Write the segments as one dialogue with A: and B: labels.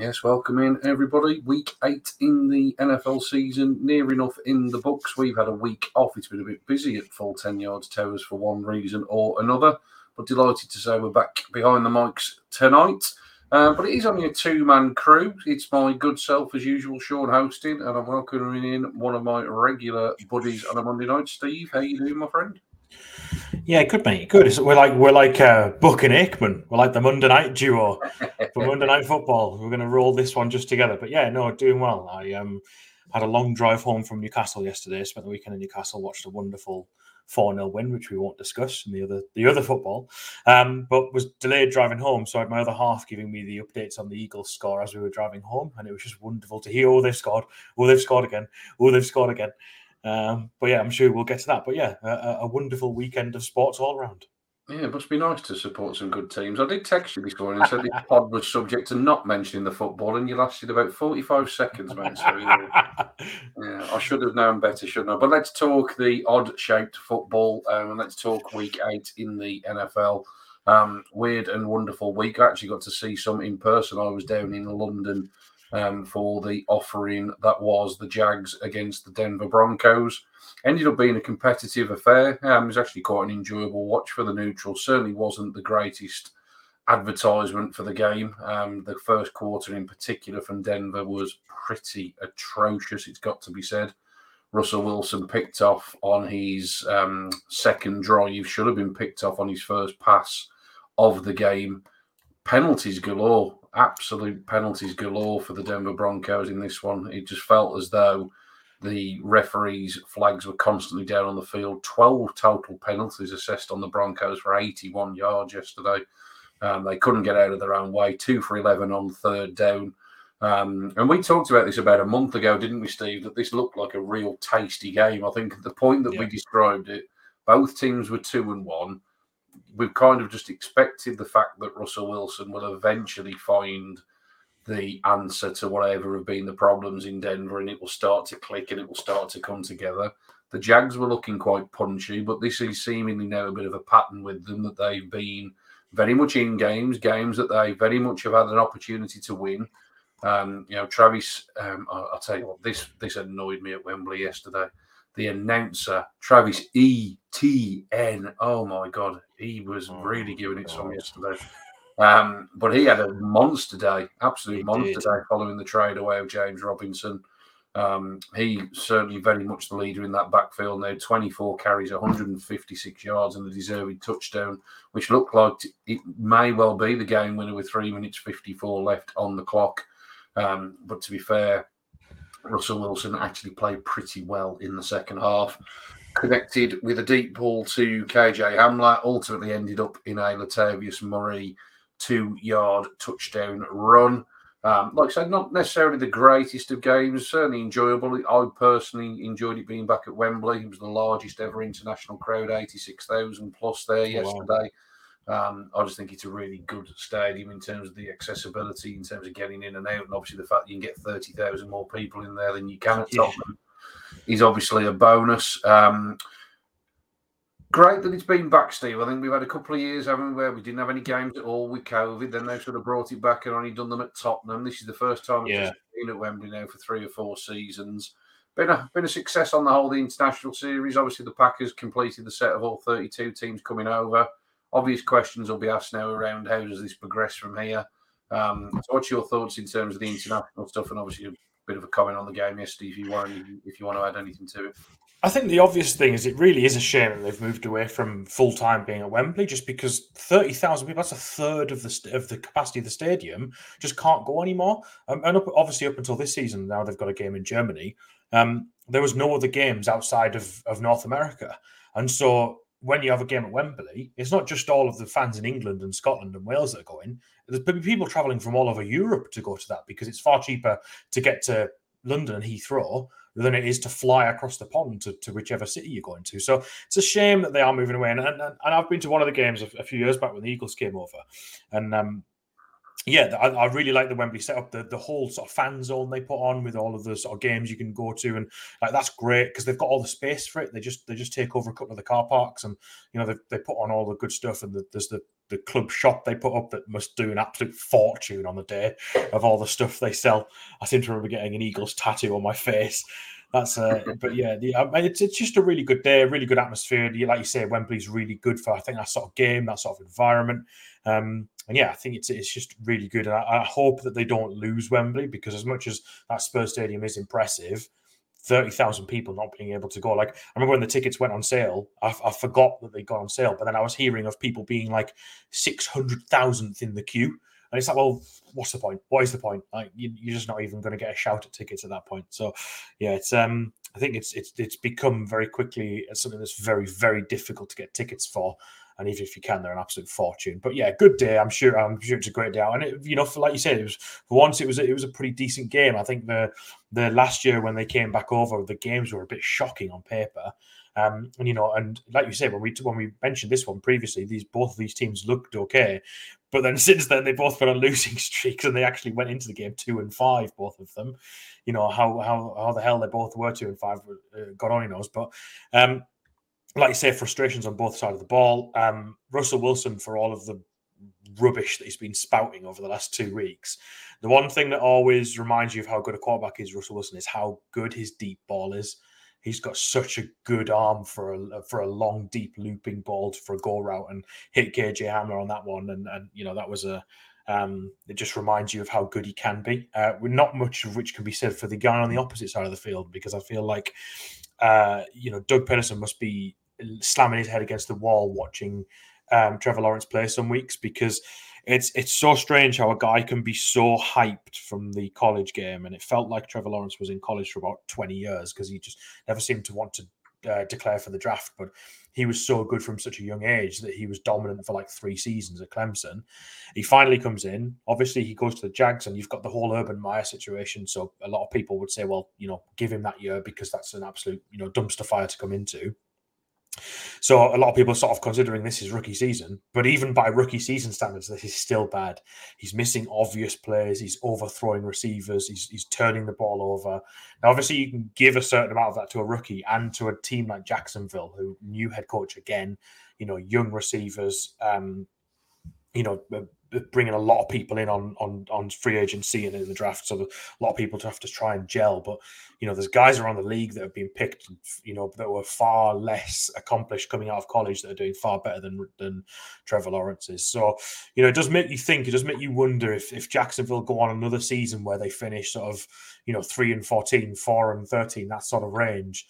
A: Yes, welcome in everybody. Week eight in the NFL season, near enough in the books. We've had a week off. It's been a bit busy at full 10 yards towers for one reason or another, but delighted to say we're back behind the mics tonight. Uh, but it is only a two man crew. It's my good self, as usual, Sean hosting, and I'm welcoming in one of my regular buddies on a Monday night. Steve, how you doing, my friend?
B: Yeah, good mate, good. We're like we're like uh, Buck and Aikman. We're like the Monday night duo for Monday night football. We're going to roll this one just together. But yeah, no, doing well. I um had a long drive home from Newcastle yesterday. Spent the weekend in Newcastle. Watched a wonderful four 0 win, which we won't discuss in the other the other football. Um, but was delayed driving home, so I had my other half giving me the updates on the Eagles score as we were driving home, and it was just wonderful to hear. Oh, they've scored! Oh, they've scored again! Oh, they've scored again! Um, but yeah, I'm sure we'll get to that. But yeah, a, a, wonderful weekend of sports all around.
A: Yeah, it must be nice to support some good teams. I did text you this morning and said the pod was subject to not mentioning the football, and you lasted about 45 seconds, man. So, yeah, yeah, I should have known better, shouldn't I? But let's talk the odd shaped football um, and let's talk week eight in the NFL. Um, weird and wonderful week. I actually got to see some in person. I was down in London um, for the offering that was the Jags against the Denver Broncos. Ended up being a competitive affair. Um, it was actually quite an enjoyable watch for the neutral. Certainly wasn't the greatest advertisement for the game. Um, the first quarter, in particular, from Denver was pretty atrocious. It's got to be said. Russell Wilson picked off on his um, second drive. Should have been picked off on his first pass of the game. Penalties galore absolute penalties galore for the Denver Broncos in this one. It just felt as though the referees' flags were constantly down on the field. 12 total penalties assessed on the Broncos for 81 yards yesterday. Um, they couldn't get out of their own way. Two for 11 on third down. Um, and we talked about this about a month ago, didn't we, Steve? That this looked like a real tasty game. I think at the point that yeah. we described it, both teams were two and one we've kind of just expected the fact that Russell Wilson will eventually find the answer to whatever have been the problems in Denver and it will start to click and it will start to come together. The Jags were looking quite punchy, but this is seemingly now a bit of a pattern with them that they've been very much in games, games that they very much have had an opportunity to win. Um, you know, Travis, um, I'll, I'll tell you what, this this annoyed me at Wembley yesterday the announcer, Travis E T N. Oh my God, he was oh, really giving it some yesterday. Um, but he had a monster day, absolute monster day following the trade away of James Robinson. Um, he certainly very much the leader in that backfield now. 24 carries, 156 yards, and a deserved touchdown, which looked like it may well be the game winner with three minutes 54 left on the clock. Um, but to be fair, Russell Wilson actually played pretty well in the second half. Connected with a deep ball to KJ Hamler, ultimately ended up in a Latavius Murray two yard touchdown run. Um, like I said, not necessarily the greatest of games, certainly enjoyable. I personally enjoyed it being back at Wembley. It was the largest ever international crowd, 86,000 plus there yesterday. Wow. Um, I just think it's a really good stadium in terms of the accessibility, in terms of getting in and out, and obviously the fact you can get thirty thousand more people in there than you can at Tottenham is obviously a bonus. Um, great that it's been back, Steve. I think we've had a couple of years, haven't we, where we didn't have any games at all with COVID. Then they sort of brought it back and only done them at Tottenham. This is the first time yeah. it's been at Wembley now for three or four seasons. Been a been a success on the whole. The international series. Obviously, the Packers completed the set of all thirty-two teams coming over obvious questions will be asked now around how does this progress from here. Um, so, what's your thoughts in terms of the international stuff, and obviously a bit of a comment on the game yesterday, if you want, if you want to add anything to it.
B: I think the obvious thing is it really is a shame that they've moved away from full time being at Wembley, just because thirty thousand people—that's a third of the of the capacity of the stadium—just can't go anymore. Um, and up, obviously, up until this season, now they've got a game in Germany. Um, there was no other games outside of, of North America, and so when you have a game at Wembley, it's not just all of the fans in England and Scotland and Wales that are going. There's people traveling from all over Europe to go to that because it's far cheaper to get to London and Heathrow than it is to fly across the pond to, to whichever city you're going to. So it's a shame that they are moving away. And, and, and I've been to one of the games a, a few years back when the Eagles came over. And um, yeah, I, I, really like the Wembley setup. The the whole sort of fan zone they put on with all of the sort of games you can go to, and like that's great because they've got all the space for it. They just they just take over a couple of the car parks, and you know they, they put on all the good stuff. And the, there's the the club shop they put up that must do an absolute fortune on the day of all the stuff they sell. I seem to remember getting an Eagles tattoo on my face. That's uh, but yeah, the, um, it's it's just a really good day, really good atmosphere. Like you say, Wembley's really good for I think that sort of game, that sort of environment. Um, and yeah, I think it's it's just really good. And I, I hope that they don't lose Wembley because as much as that Spurs Stadium is impressive, 30,000 people not being able to go. Like, I remember when the tickets went on sale, I, I, forgot that they got on sale, but then I was hearing of people being like 600,000th in the queue. And it's like, well, what's the point? What is the point? Like, you, are just not even going to get a shout at tickets at that point. So, yeah, it's, um, I think it's, it's, it's become very quickly something that's very, very difficult to get tickets for and even if you can, they're an absolute fortune. But yeah, good day. I'm sure. I'm sure it's a great day. And it, you know, for, like you said, it was for once it was a, it was a pretty decent game. I think the the last year when they came back over, the games were a bit shocking on paper. Um, and you know, and like you said, when we when we mentioned this one previously, these both of these teams looked okay, but then since then they both been on losing streaks, and they actually went into the game two and five, both of them. You know how how how the hell they both were two and five, uh, God only knows. But um, like you say, frustrations on both sides of the ball. Um, Russell Wilson, for all of the rubbish that he's been spouting over the last two weeks, the one thing that always reminds you of how good a quarterback is Russell Wilson is how good his deep ball is. He's got such a good arm for a for a long, deep looping ball for a goal route, and hit KJ Hamler on that one, and and you know that was a um, it just reminds you of how good he can be. Uh, not much of which can be said for the guy on the opposite side of the field because I feel like uh, you know Doug Pederson must be slamming his head against the wall watching um, Trevor Lawrence play some weeks because it's it's so strange how a guy can be so hyped from the college game, and it felt like Trevor Lawrence was in college for about twenty years because he just never seemed to want to uh, declare for the draft, but he was so good from such a young age that he was dominant for like three seasons at Clemson. He finally comes in. Obviously, he goes to the Jags, and you've got the whole Urban Meyer situation. So a lot of people would say, well, you know, give him that year because that's an absolute you know dumpster fire to come into. So a lot of people are sort of considering this is rookie season, but even by rookie season standards, this is still bad. He's missing obvious plays. He's overthrowing receivers. He's, he's turning the ball over. Now, obviously, you can give a certain amount of that to a rookie and to a team like Jacksonville, who new head coach again, you know, young receivers, um, you know, bringing a lot of people in on on on free agency and in the draft, so a lot of people to have to try and gel. But you know, there's guys around the league that have been picked, you know, that were far less accomplished coming out of college that are doing far better than than Trevor Lawrence is. So you know, it does make you think. It does make you wonder if if Jacksonville go on another season where they finish sort of you know three and 14, 4 and thirteen, that sort of range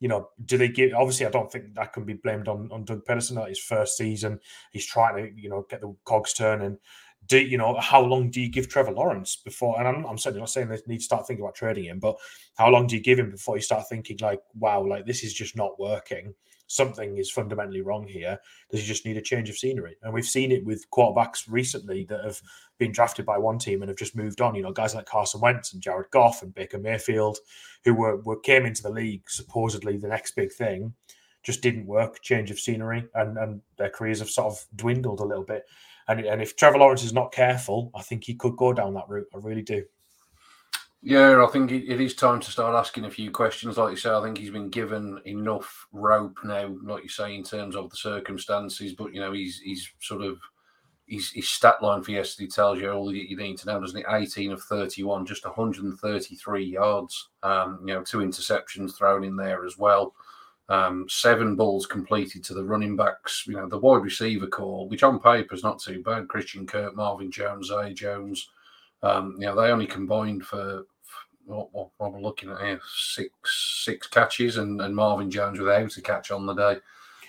B: you know, do they give? Obviously, I don't think that can be blamed on on Doug Pederson. At his first season, he's trying to you know get the cogs turning. Do you know how long do you give Trevor Lawrence before? And I'm, I'm certainly not saying they need to start thinking about trading him, but how long do you give him before you start thinking like, wow, like this is just not working? Something is fundamentally wrong here. Does he just need a change of scenery? And we've seen it with quarterbacks recently that have been drafted by one team and have just moved on. You know, guys like Carson Wentz and Jared Goff and Baker Mayfield, who were, were came into the league supposedly the next big thing, just didn't work. Change of scenery, and and their careers have sort of dwindled a little bit. And and if Trevor Lawrence is not careful, I think he could go down that route. I really do.
A: Yeah, I think it is time to start asking a few questions. Like you say, I think he's been given enough rope now, like you say, in terms of the circumstances. But you know, he's he's sort of his, his stat line for yesterday tells you all you need to know, doesn't it? 18 of 31, just 133 yards. Um, you know, two interceptions thrown in there as well. Um, seven balls completed to the running backs. You know, the wide receiver call, which on paper is not too bad. Christian Kirk, Marvin Jones, Zay Jones. Um, you know, they only combined for, for what, what, we're looking at here, six six catches, and, and Marvin Jones without a catch on the day.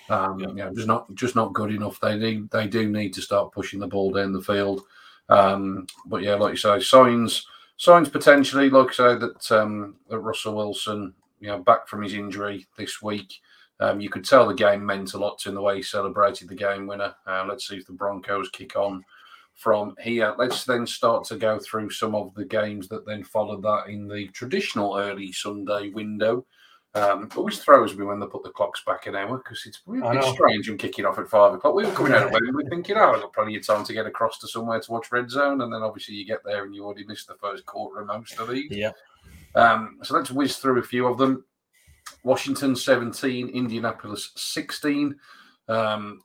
A: Um, yeah. You know, just not just not good enough. They need they do need to start pushing the ball down the field. Um, but yeah, like you say, signs signs potentially, like I say, that um, that Russell Wilson, you know, back from his injury this week, Um, you could tell the game meant a lot to him the way he celebrated the game winner. Uh, let's see if the Broncos kick on from here. Let's then start to go through some of the games that then followed that in the traditional early Sunday window. Um, always throws me when they put the clocks back an hour because it's really strange and kicking off at five o'clock. We were coming out of Wembley thinking, oh, I've got plenty of time to get across to somewhere to watch Red Zone. And then obviously you get there and you already missed the first quarter of most of these.
B: Yeah.
A: Um, so let's whiz through a few of them. Washington 17, Indianapolis 16. Um,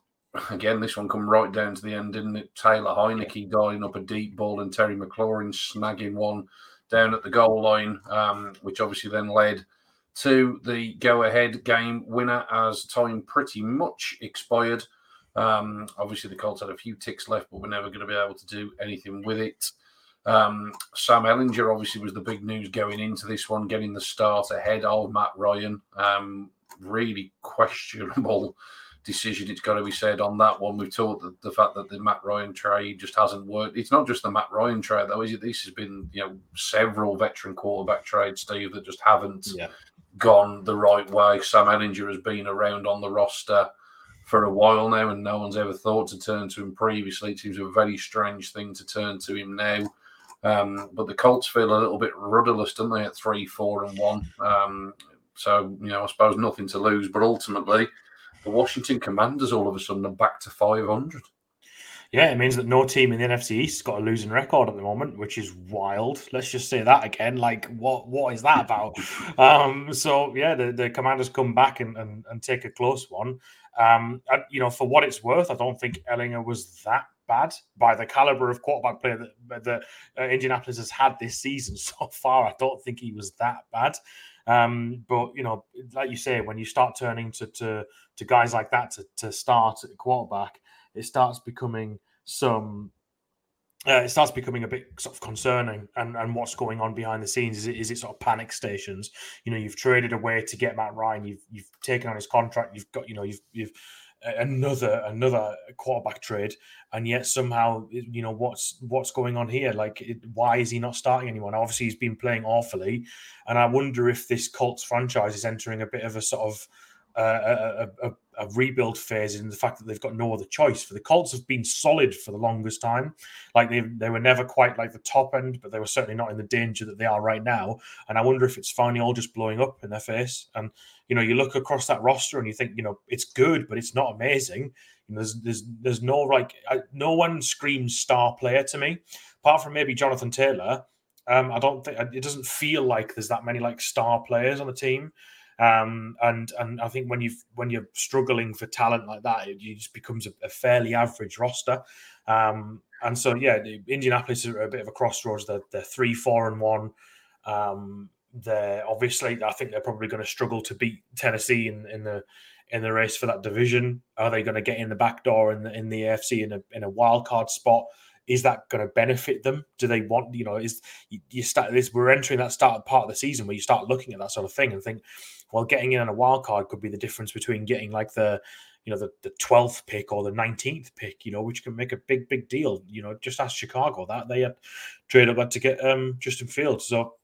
A: again, this one come right down to the end, didn't it? Taylor Heinicke dialing up a deep ball and Terry McLaurin snagging one down at the goal line, um, which obviously then led to the go ahead game winner as time pretty much expired. Um, obviously, the Colts had a few ticks left, but we're never going to be able to do anything with it. Um, Sam Ehlinger obviously was the big news going into this one, getting the start ahead of Matt Ryan. Um, really questionable decision, it's got to be said on that one. We've talked the, the fact that the Matt Ryan trade just hasn't worked. It's not just the Matt Ryan trade, though, is it? This has been, you know, several veteran quarterback trades, Steve, that just haven't
B: Yeah.
A: gone the right way. Sam Ehlinger has been around on the roster for a while now, and no one's ever thought to turn to him previously. It seems a very strange thing to turn to him now. Um, but the Colts feel a little bit rudderless, don't they, at three, four, and one? Um, so, you know, I suppose nothing to lose. But ultimately, the Washington Commanders all of a sudden are back to 500.
B: Yeah, it means that no team in the NFC East has got a losing record at the moment, which is wild. Let's just say that again. Like, what what is that about? um, so yeah, the, the Commanders come back and, and, and take a close one. Um, and, you know, for what it's worth, I don't think Ehlinger was that bad by the caliber of quarterback player that, that uh, Indianapolis has had this season so far. I don't think he was that bad. Um, but you know, like you say, when you start turning to to, to guys like that to, to start at quarterback, it starts becoming some. Uh, it starts becoming a bit sort of concerning, and, and what's going on behind the scenes is it, is it sort of panic stations? You know, you've traded away to get Matt Ryan, you've you've taken on his contract, you've got you know you've you've another another quarterback trade and yet somehow you know what's what's going on here? Like it, why is he not starting anyone? Obviously he's been playing awfully and i wonder if this colts franchise is entering a bit of a sort of a, a, a, rebuild phase in the fact that they've got no other choice for the colts have been solid for the longest time like they they were never quite like the top end but they were certainly not in the danger that they are right now and i wonder if it's finally all just blowing up in their face and you know, you look across that roster and you think, you know, it's good, but it's not amazing. There's there's there's no like no one screams star player to me, apart from maybe Jonathan Taylor. Um, I don't think it doesn't feel like there's that many like star players on the team. Um, and and I think when you when you're struggling for talent like that, it, it just becomes a, a fairly average roster. Um, and so yeah, Indianapolis are a bit of a crossroads. They're, they're three, four, and one. Um, they're obviously I think they're probably going to struggle to beat Tennessee in, in the in the race for that division. Are they going to get in the back door in the in the AFC in a in a wild card spot? Is that going to benefit them? Do they want you know? Is you, start this? We're entering that start part of the season where you start looking at that sort of thing and think, well, getting in on a wild card could be the difference between getting like the you know the the twelfth pick or the nineteenth pick, you know, which can make a big big deal. You know, just ask Chicago that they had traded up to get um Justin Fields. So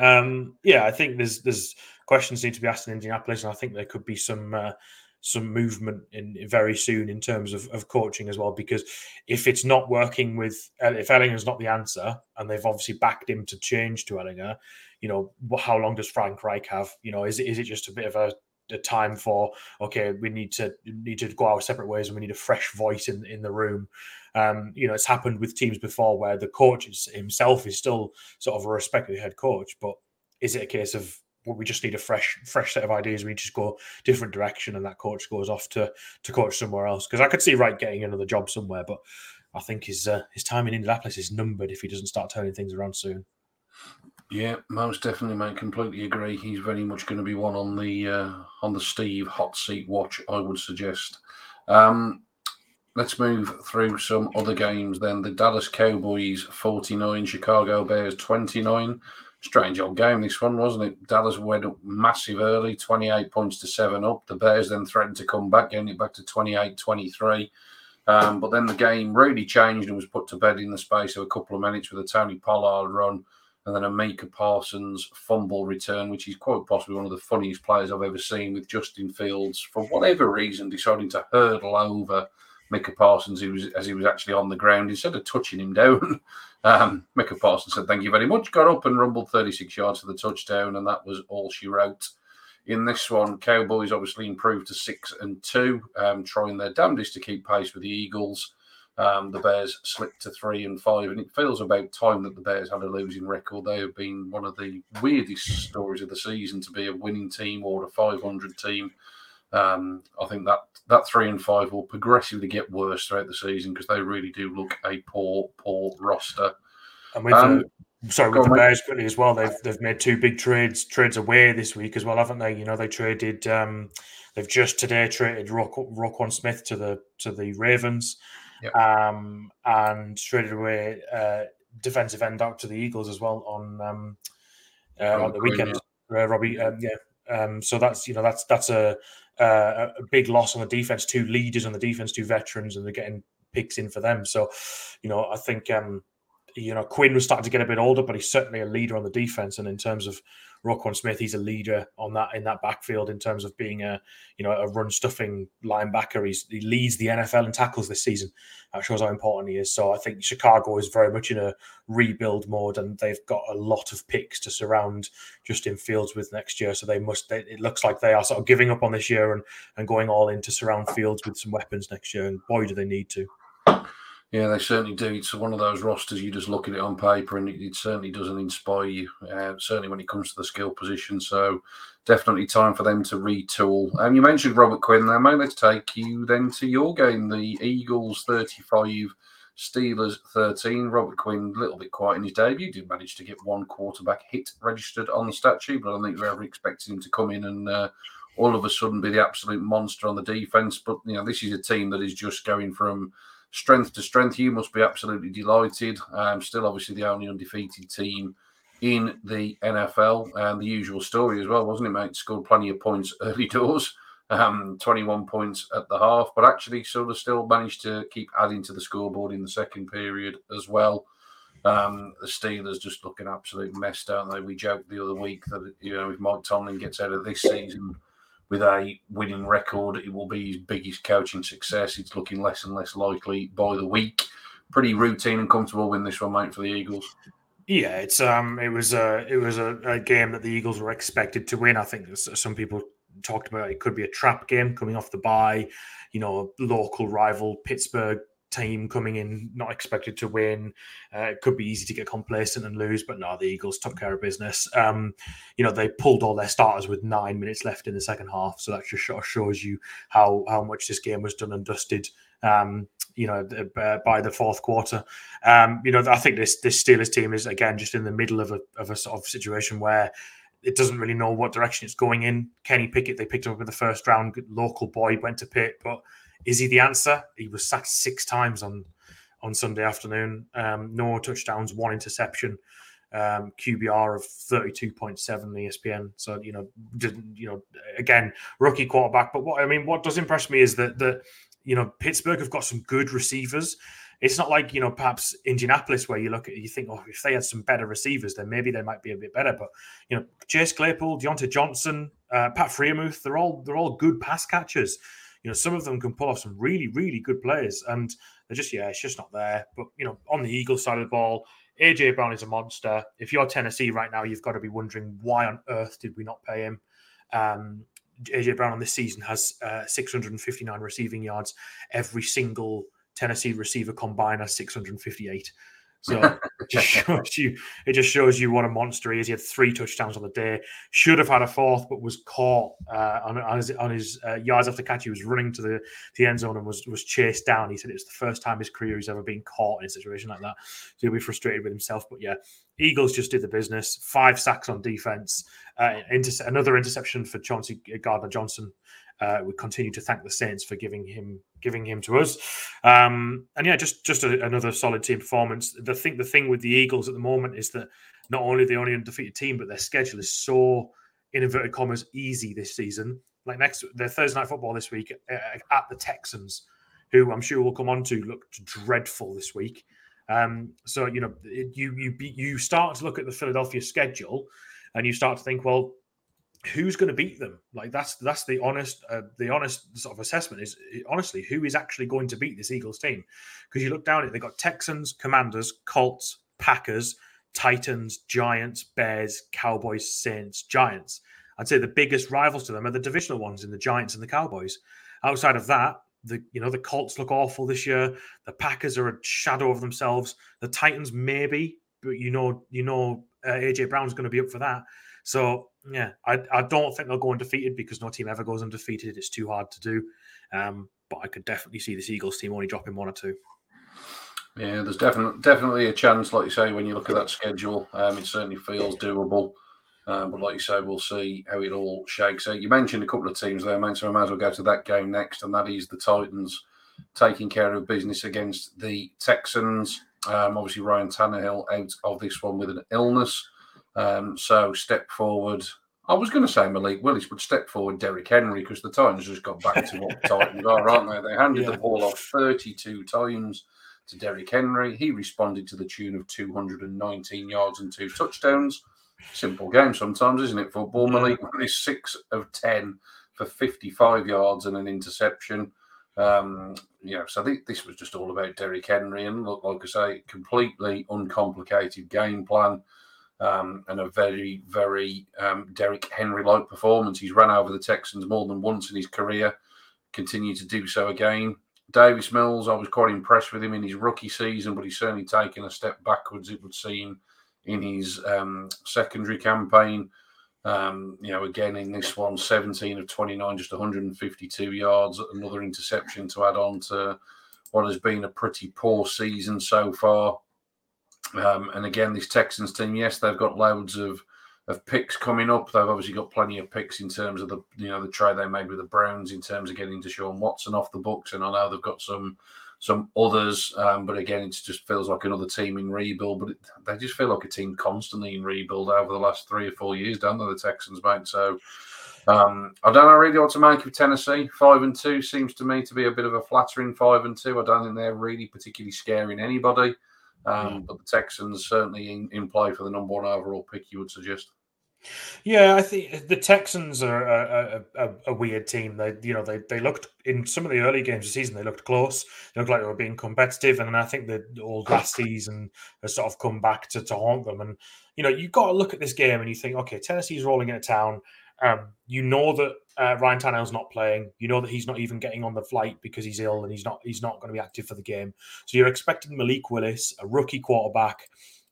B: um, yeah, I think there's there's questions need to be asked in Indianapolis, and I think there could be some uh, some movement in very soon in terms of, of coaching as well. Because if it's not working with if Ehlinger's not the answer, and they've obviously backed him to change to Ehlinger, you know, how long does Frank Reich have? You know, is it is it just a bit of a a time for okay we need to need to go our separate ways and we need a fresh voice in in the room? Um, you know it's happened with teams before where the coach is, himself is still sort of a respected head coach but is it a case of well, we just need a fresh fresh set of ideas we just go different direction and that coach goes off to to coach somewhere else? Because i could see Reich getting another job somewhere but i think his uh, his time in indianapolis is numbered if he doesn't start turning things around soon
A: yeah, most definitely, mate. Completely agree. He's very much going to be one on the uh, on the Steve hot seat watch. I would suggest. Um, let's move through some other games. Then the Dallas Cowboys forty nine, Chicago Bears twenty nine. Strange old game this one, wasn't it? Dallas went up massive early, 28 points to seven up. The Bears then threatened to come back, getting it back to 28 23. Um, but then the game really changed and was put to bed in the space of a couple of minutes with a Tony Pollard run and then a Micah Parsons fumble return, which is quite possibly one of the funniest players I've ever seen. With Justin Fields, for whatever reason, deciding to hurdle over Micah Parsons, he was as he was actually on the ground instead of touching him down. Um, Micah Parsons said, "Thank you very much." Got up and rumbled 36 yards for the touchdown, and that was all she wrote. In this one, Cowboys obviously improved to six and two, um, trying their damnedest to keep pace with the Eagles. Um, the Bears slipped to three and five, and it feels about time that the Bears had a losing record. They have been one of the weirdest stories of the season to be a winning team or a 500 team. Um, I think that that three and five will progressively get worse throughout the season because they really do look a poor, poor roster.
B: And with um, the, sorry, with the Bears quickly as well, they've they've made two big trades trades away this week as well, haven't they? You know, they traded. Um, they've just today traded Rock, Smith to the to the Ravens, yep. um, and traded away uh, defensive end out to the Eagles as well on um, uh, on the weekend. Uh, Robbie, um, yeah. Um, so that's you know that's that's a uh, a big loss on the defense, two leaders on the defense, two veterans, and they're getting picks in for them. So, you know, I think um, you know Quinn was starting to get a bit older, but he's certainly a leader on the defense. And in terms of Roquan Smith, he's a leader on that in that backfield in terms of being a you know a run stuffing linebacker. He's, he leads the NFL in tackles this season. That shows how important he is. So I think Chicago is very much in a rebuild mode, and they've got a lot of picks to surround Justin Fields with next year. So they must. They, it looks like they are sort of giving up on this year and and going all in to surround Fields with some weapons next year. And boy, do they need to.
A: Yeah, they certainly do. It's one of those rosters you just look at it on paper and it, it certainly doesn't inspire you, uh, certainly when it comes to the skill position. So definitely time for them to retool. And um, you mentioned Robert Quinn there, mate. Let's take you then to your game, the Eagles 35, Steelers 13. Robert Quinn, a little bit quiet in his debut, did manage to get one quarterback hit registered on the stat sheet, but I don't think we are ever expecting him to come in and uh, all of a sudden be the absolute monster on the defense. But, you know, this is a team that is just going from – strength to strength. You must be absolutely delighted. Um, still, obviously, the only undefeated team in the NFL, and the usual story as well, wasn't it, mate? Scored plenty of points early doors, um, 21 points at the half, but actually sort of still managed to keep adding to the scoreboard in the second period as well. Um, the Steelers just looking absolute mess, don't they? We joked the other week that you know if Mike Tomlin gets out of this season with a winning record, it will be his biggest coaching success. It's looking less and less likely by the week. Pretty routine and comfortable win this one, mate, for the Eagles.
B: Yeah, it's um, it was a it was a, a game that the Eagles were expected to win. I think some people talked about it could be a trap game coming off the bye. You know, local rival Pittsburgh team coming in not expected to win. Uh, it could be easy to get complacent and lose, but no, the Eagles took care of business. Um, you know, they pulled all their starters with nine minutes left in the second half, so that just shows you how how much this game was done and dusted. Um, you know, uh, by the fourth quarter, um, you know, I think this this Steelers team is again just in the middle of a of a sort of situation where it doesn't really know what direction it's going in. Kenny Pickett, they picked him up in the first round, local boy, went to Pitt, but is he the answer? He was sacked six times on on Sunday afternoon. Um, no touchdowns, one interception. Um, QBR of 32.7 ESPN. So, you know, didn't, you know, again, rookie quarterback. But what I mean, what does impress me is that, that, you know, Pittsburgh have got some good receivers. It's not like, you know, perhaps Indianapolis where you look at, you think, oh, if they had some better receivers, then maybe they might be a bit better. But, you know, Chase Claypool, Diontae Johnson, uh, Pat Freiermuth, they're all, they're all good pass catchers you know, some of them can pull off some really, really good players, and they're just yeah, it's just not there. But you know, on the Eagles side of the ball, AJ Brown is a monster. If you're Tennessee right now, you've got to be wondering why on earth did we not pay him. Um, AJ Brown on this season has uh, 659 receiving yards. Every single Tennessee receiver combined has 658. So it just shows you it just shows you what a monster he is. He had three touchdowns on the day. Should have had a fourth, but was caught uh, on, on, his, on his uh, yards after catch. He was running to the, the end zone and was was chased down. He said it's the first time in his career he's ever been caught in a situation like that. So he'll be frustrated with himself. But yeah, Eagles just did the business. Five sacks on defense. Uh, inter- another interception for Chauncey Gardner Johnson uh, we continue to thank the Saints for giving him giving him to us. Um, and yeah, just just a, another solid team performance. The thing the thing with the Eagles at the moment is that not only are the only undefeated team, but their schedule is so in inverted commas easy this season. Like next, their Thursday night football this week uh, at the Texans, who I'm sure we'll come on to looked dreadful this week. Um, so you know, it, you you you start to look at the Philadelphia schedule, and you start to think, well, who's going to beat them? Like that's that's the honest uh, the honest sort of assessment is honestly who is actually going to beat this Eagles team? Because you look down at it, they got Texans, Commanders, Colts, Packers, Titans, Giants, Bears, Cowboys, Saints, Giants. I'd say the biggest rivals to them are the divisional ones in the Giants and the Cowboys. Outside of that, the you know the Colts look awful this year. The Packers are a shadow of themselves. The Titans maybe, but you know you know uh, AJ Brown's going to be up for that. So yeah, I, I don't think they'll go undefeated because no team ever goes undefeated. It's too hard to do. Um, but I could definitely see this Eagles team only dropping one or two.
A: Yeah, there's definitely definitely a chance, like you say, when you look at that schedule, um, it certainly feels doable. Um, but like you say, we'll see how it all shakes out. You mentioned a couple of teams there, man, so I might as well go to that game next, and that is the Titans taking care of business against the Texans. Um, obviously, Ryan Tannehill out of this one with an illness. Um, so step forward. I was going to say Malik Willis, but step forward Derrick Henry because the Titans just got back to what the Titans are, aren't they? They handed yeah. the ball off 32 times to Derrick Henry. He responded to the tune of 219 yards and two touchdowns. Simple game sometimes, isn't it? Football. Malik Willis, six of 10 for 55 yards and an interception. Um, you know, so th- this was just all about Derrick Henry and look, like I say, completely uncomplicated game plan um, and a very, very um, Derrick Henry like performance. He's run over the Texans more than once in his career, continue to do so again. Davis Mills, I was quite impressed with him in his rookie season, but he's certainly taken a step backwards, it would seem, in his um, secondary campaign. Um, you know, again in this one, 17 of 29, just 152 yards, another interception to add on to what has been a pretty poor season so far. Um, and again, this Texans team, yes, they've got loads of of picks coming up. They've obviously got plenty of picks in terms of the you know the trade they made with the Browns in terms of getting Deshaun Watson off the books, and I know they've got some some others. Um, but again, it just feels like another team in rebuild. But it, they just feel like a team constantly in rebuild over the last three or four years, don't they? The Texans, mate. So um, I don't know really what to make of Tennessee. Five and two seems to me to be a bit of a flattering five and two. I don't think they're really particularly scaring anybody. Um, but the Texans certainly in, in play for the number one overall pick, you would suggest.
B: Yeah, I think the Texans are a, a, a, weird team. They, you know, they, they looked in some of the early games of the season. They looked close. They looked like they were being competitive, and I think the old last season has sort of come back to, to haunt them. And you know, you got to look at this game and you think, okay, Tennessee's rolling into town. Um, you know that uh, Ryan Tannehill's not playing. You know that he's not even getting on the flight because he's ill and he's not he's not going to be active for the game. So you're expecting Malik Willis, a rookie quarterback.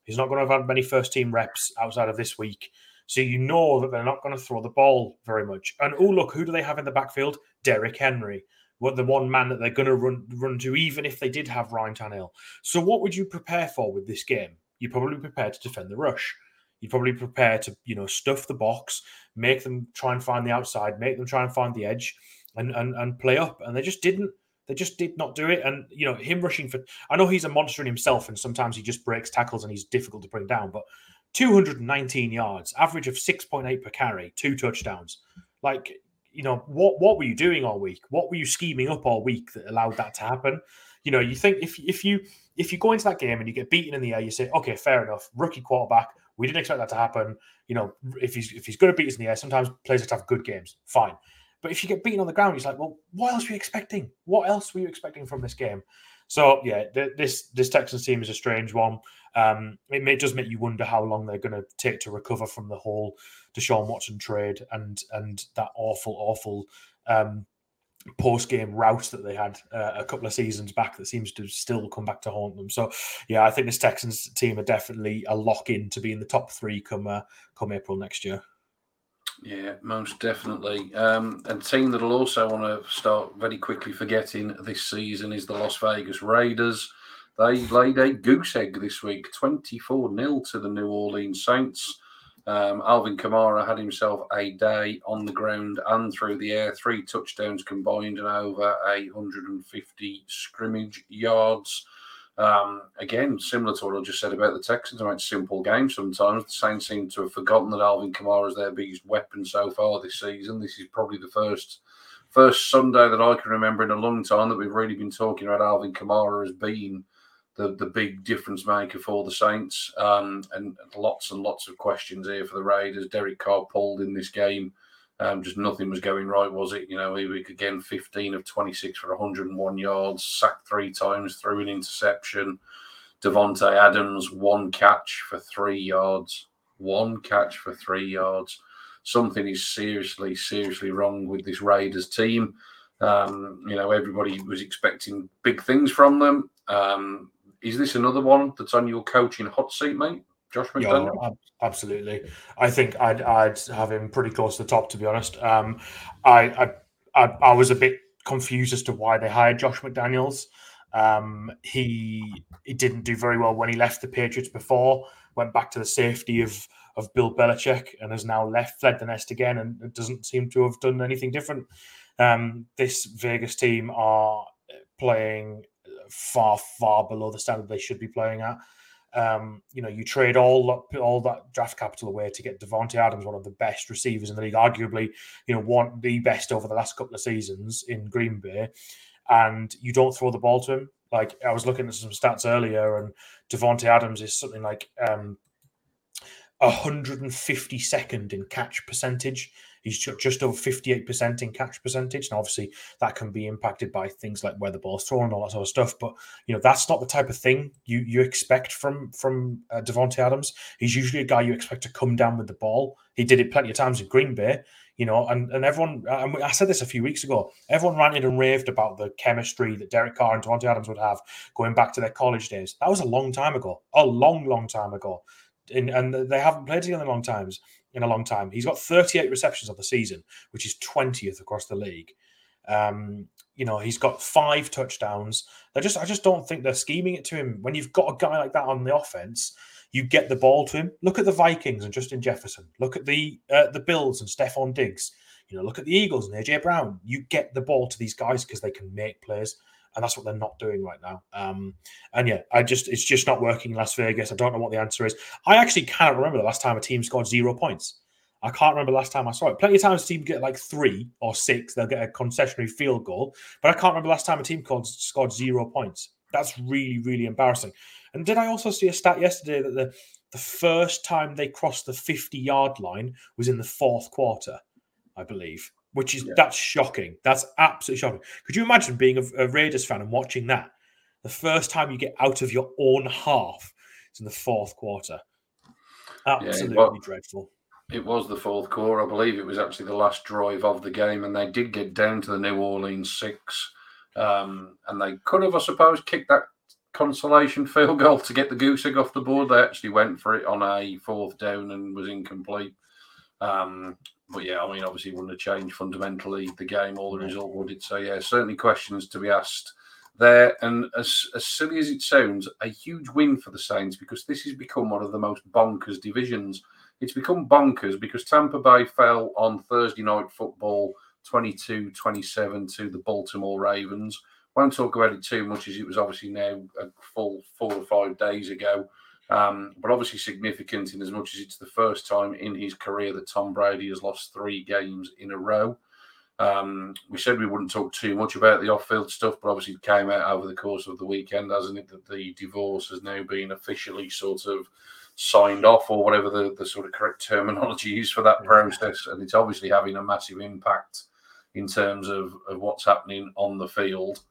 B: He's not going to have had many first team reps outside of this week. So you know that they're not going to throw the ball very much. And oh look, who do they have in the backfield? Derrick Henry. What the one man that they're going to run run to, even if they did have Ryan Tannehill. So what would you prepare for with this game? You're probably prepared to defend the rush. You'd probably prepare to, you know, stuff the box, make them try and find the outside, make them try and find the edge, and and, and play up. And they just didn't. They just did not do it. And you know, him rushing for. I know he's a monster in himself, and sometimes he just breaks tackles and he's difficult to bring down. But 219 yards, average of 6.8 per carry, two touchdowns. Like, you know, what what were you doing all week? What were you scheming up all week that allowed that to happen? You know, you think if if you if you go into that game and you get beaten in the air, you say, okay, fair enough, rookie quarterback, we didn't expect that to happen. You know, if he's if he's good at beating in the air, sometimes players have to have good games. Fine. But if you get beaten on the ground, he's like, well, what else were you expecting? What else were you expecting from this game? So yeah, th- this this Texans team is a strange one. Um, it, may, it does make you wonder how long they're going to take to recover from the whole Deshaun Watson trade and and that awful, awful um, post game route that they had uh, a couple of seasons back that seems to still come back to haunt them. So yeah, I think this Texans team are definitely a lock in to be in the top three come uh, come April next year.
A: Yeah, most definitely. Um, and team that'll also want to start very quickly forgetting this season is the Las Vegas Raiders. They laid a goose egg this week, 24 0 to the New Orleans Saints. Um, Alvin Kamara had himself a day on the ground and through the air, three touchdowns combined and over 850 scrimmage yards. Um, again, similar to what I just said about the Texans, about simple games sometimes. The Saints seem to have forgotten that Alvin Kamara is their biggest weapon so far this season. This is probably the first first Sunday that I can remember in a long time that we've really been talking about Alvin Kamara as being the, the big difference maker for the Saints. Um, and lots and lots of questions here for the Raiders. Derek Carr pulled in this game. Um, just nothing was going right, was it? You know, he again 15 of 26 for 101 yards, sacked three times, threw an interception. Davante Adams, one catch for three yards. One catch for three yards. Something is seriously, seriously wrong with this Raiders team. Um, you know, everybody was expecting big things from them. Um, is this another one that's on your coaching hot seat, mate? Josh McDaniel?
B: Yeah, absolutely. I think I'd I'd have him pretty close to the top, to be honest. Um, I, I I, I was a bit confused as to why they hired Josh McDaniels. Um, he he didn't do very well when he left the Patriots before. Went back to the safety of of Bill Belichick and has now left fled the nest again, and it doesn't seem to have done anything different. Um, this Vegas team are playing far far below the standard they should be playing at. Um, you know, you trade all all that draft capital away to get Davante Adams, one of the best receivers in the league, arguably, you know, one the best over the last couple of seasons in Green Bay, and you don't throw the ball to him. Like I was looking at some stats earlier, and Davante Adams is something like um, 152nd in catch percentage. He's just over 58% in catch percentage. And obviously, that can be impacted by things like where the ball's thrown and all that sort of stuff. But, you know, that's not the type of thing you, you expect from from uh, Davante Adams. He's usually a guy you expect to come down with the ball. He did it plenty of times in Green Bay, you know, and, and everyone, and I said this a few weeks ago, everyone ranted and raved about the chemistry that Derek Carr and Davante Adams would have going back to their college days. That was a long time ago, a long, long time ago. In, and they haven't played together in long times in a long time. He's got 38 receptions of the season, which is 20th across the league. Um, you know, he's got five touchdowns. They just, I just don't think they're scheming it to him. When you've got a guy like that on the offense, you get the ball to him. Look at the Vikings and Justin Jefferson. Look at the uh, the Bills and Stefon Diggs. You know, look at the Eagles and AJ Brown. You get the ball to these guys because they can make plays and that's what they're not doing right now. Um, and yeah, I just it's just not working in Las Vegas. I don't know what the answer is. I actually cannot remember the last time a team scored zero points. I can't remember the last time I saw it. Plenty of times a team get like three or six, they'll get a concessionary field goal, but I can't remember last time a team called, scored zero points. That's really, really embarrassing. And did I also see a stat yesterday that the the first time they crossed the 50 yard line was in the fourth quarter, I believe which is yeah. that's shocking. That's absolutely shocking. Could you imagine being a, a, Raiders fan and watching that? The first time you get out of your own half is in the fourth quarter. Absolutely yeah, well, dreadful.
A: It was the fourth quarter. I believe it was actually the last drive of the game, and they did get down to the New Orleans six. Um, and they could have, I suppose, kicked that consolation field goal to get the goose egg off the board. They actually went for it on a fourth down and was incomplete. Um, but yeah, I mean, obviously, wouldn't have changed fundamentally the game or the result, would it? So yeah, certainly questions to be asked there. And as, as silly as it sounds, a huge win for the Saints because this has become one of the most bonkers divisions. It's become bonkers because Tampa Bay fell on Thursday night football 22 27 to the Baltimore Ravens. Won't talk about it too much as it was obviously now a full four or five days ago. Um, but obviously significant in as much as it's the first time in his career that Tom Brady has lost three games in a row. Um, we said we wouldn't talk too much about the off-field stuff, but obviously it came out over the course of the weekend, hasn't it? That the divorce has now been officially sort of signed off, or whatever the, the sort of correct terminology used for that process, and it's obviously having a massive impact in terms of, of what's happening on the field.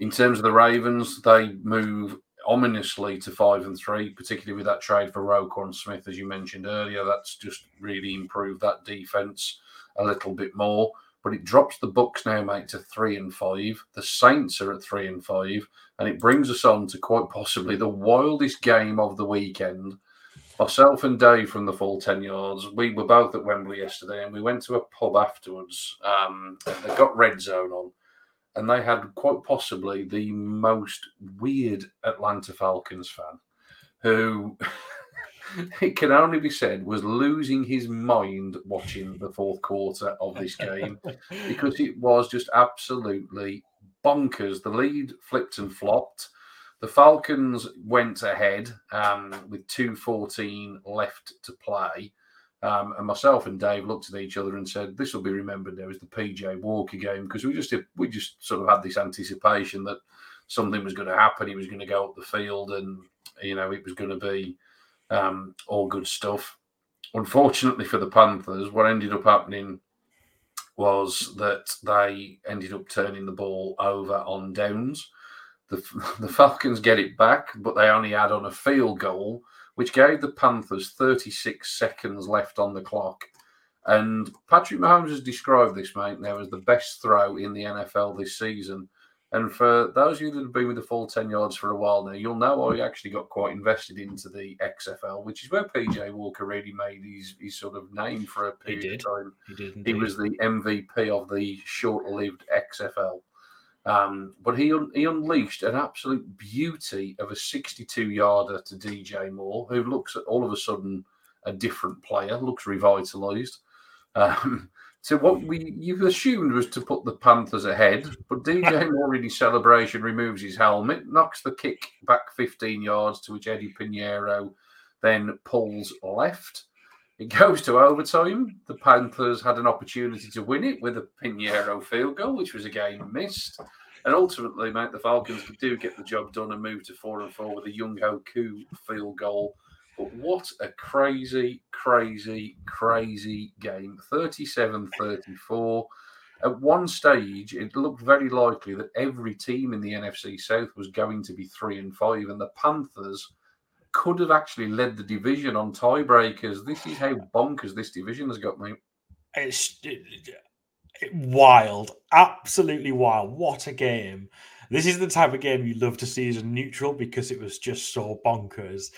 A: In terms of the Ravens, they move ominously to five and three, particularly with that trade for Roquan Smith, as you mentioned earlier. That's just really improved that defense a little bit more. But it drops the Bucks now, mate, to three and five. The Saints are at three and five, and it brings us on to quite possibly the wildest game of the weekend. Myself and Dave from the full 10 yards, we were both at Wembley yesterday and we went to a pub afterwards. Um, they got red zone on and they had quite possibly the most weird Atlanta Falcons fan who it can only be said was losing his mind watching the fourth quarter of this game because it was just absolutely bonkers. The lead flipped and flopped. The Falcons went ahead um, with 2.14 left to play. Um, and myself and Dave looked at each other and said, "This will be remembered now as the PJ Walker game," because we just we just sort of had this anticipation that something was going to happen. He was going to go up the field, and you know it was going to be um, all good stuff. Unfortunately for the Panthers, what ended up happening was that they ended up turning the ball over on downs. The, the Falcons get it back, but they only add on a field goal, which gave the Panthers 36 seconds left on the clock. And Patrick Mahomes has described this, mate, now as the best throw in the NFL this season. And for those of you that have been with the full 10 yards for a while now, you'll know I actually got quite invested into the XFL, which is where PJ Walker really made his, his sort of name for a period
B: He did.
A: of time.
B: He did.
A: He was the MVP of the short-lived XFL. Um, but he un- he unleashed an absolute beauty of a 62-yarder to DJ Moore, who looks at all of a sudden a different player, looks revitalised. Um, so what we you assumed was to put the Panthers ahead, but DJ Moore in his celebration removes his helmet, knocks the kick back 15 yards, to which Eddy Piñeiro then pulls left. It goes to overtime. The Panthers had an opportunity to win it with a Piñeiro field goal, which was again missed. And ultimately, mate, the Falcons do get the job done and move to four and four with a Younghoe Koo field goal. But what a crazy, crazy, crazy game. 37 34. At one stage, it looked very likely that every team in the NFC South was going to be three and five, and the Panthers could have actually led the division on tiebreakers. This is how bonkers this division has got me.
B: It's it- it- wild, absolutely wild. What a game! This is the type of game you love to see as a neutral because it was just so bonkers.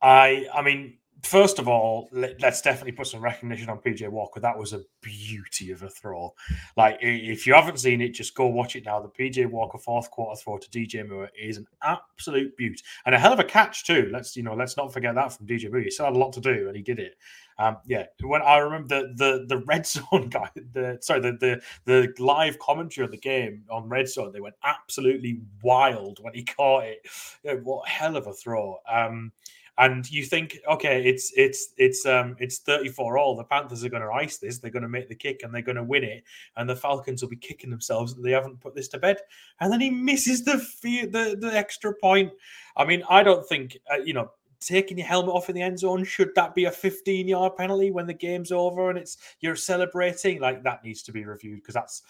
B: I, I mean, first of all, let, us definitely put some recognition on PJ Walker. That was a beauty of a throw. Like, if you haven't seen it, just go watch it now. The PJ Walker fourth quarter throw to DJ Moore is an absolute beauty and a hell of a catch too. Let's you know, let's not forget that from DJ Moore. He still had a lot to do, and he did it. Um, yeah, when I remember the the the red zone guy, the sorry, the the the live commentary of the game on red zone, they went absolutely wild when he caught it. Yeah, what hell of a throw! Um, and you think, okay, it's it's it's um it's thirty four all. The Panthers are going to ice this. They're going to make the kick and they're going to win it. And the Falcons will be kicking themselves that they haven't put this to bed. And then he misses the the the extra point. I mean, I don't think uh, you know taking your helmet off in the end zone should that be a 15 yard penalty when the game's over and it's you're celebrating like that needs to be reviewed because that's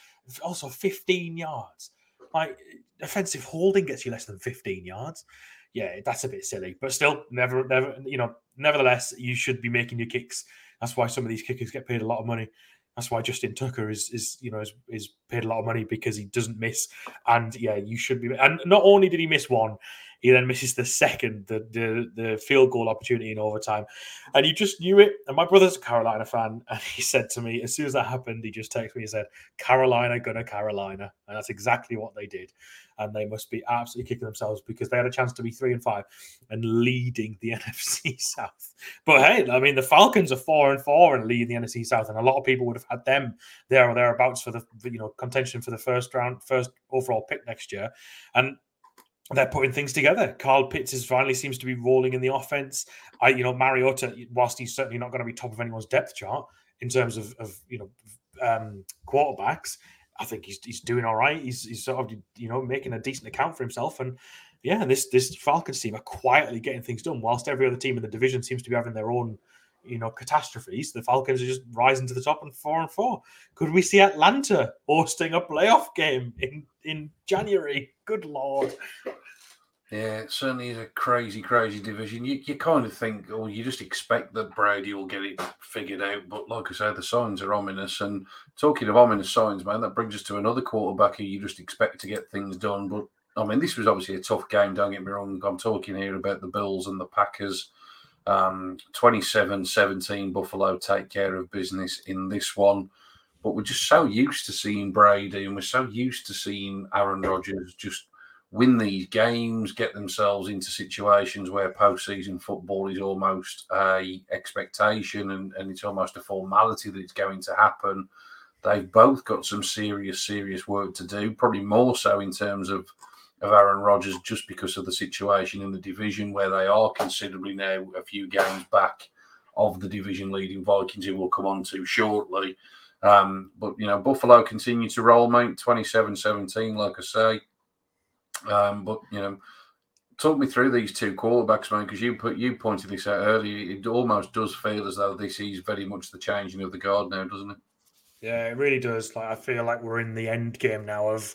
B: also 15 yards like offensive holding gets you less than 15 yards yeah that's a bit silly but still never never you know nevertheless you should be making your kicks. That's why some of these kickers get paid a lot of money. That's why Justin Tucker is is you know is, is paid a lot of money because he doesn't miss. And yeah you should be and not only did he miss one he then misses the second, the, the the field goal opportunity in overtime, and you just knew it. And my brother's a Carolina fan, and he said to me as soon as that happened, he just texted me and said, "Carolina gonna Carolina," and that's exactly what they did. And they must be absolutely kicking themselves because they had a chance to be three and five and leading the NFC South. But hey, I mean, the Falcons are four and four and lead the NFC South, and a lot of people would have had them there or thereabouts for the you know contention for the first round, first overall pick next year, and they're putting things together. Kyle Pitts is finally seems to be rolling in the offense. I, you know, Mariota, whilst he's certainly not going to be top of anyone's depth chart in terms of, of you know, um, quarterbacks, I think he's he's doing all right. He's he's sort of you know making a decent account for himself, and yeah, this this Falcons team are quietly getting things done, whilst every other team in the division seems to be having their own you know catastrophes. The Falcons are just rising to the top and four and four. Could we see Atlanta hosting a playoff game in in January? Good lord.
A: Yeah, it certainly is a crazy, crazy division. You, you kind of think, or you just expect that Brady will get it figured out. But like I say, the signs are ominous. And talking of ominous signs, man, that brings us to another quarterback who you just expect to get things done. But I mean, this was obviously a tough game. Don't get me wrong. I'm talking here about the Bills and the Packers. Um, 27 17, Buffalo take care of business in this one. But we're just so used to seeing Brady and we're so used to seeing Aaron Rodgers just win these games, get themselves into situations where postseason football is almost a expectation and, and it's almost a formality that it's going to happen. They've both got some serious, serious work to do, probably more so in terms of of Aaron Rodgers just because of the situation in the division where they are considerably now a few games back of the division leading Vikings, who we'll come on to shortly. Um, but, you know, Buffalo continue to roll, mate, 27 17, like I say. Um, but you know, talk me through these two quarterbacks, man, because you put you pointed this out earlier. It almost does feel as though this is very much the changing of the guard now, doesn't it?
B: Yeah, it really does. Like I feel like we're in the end game now of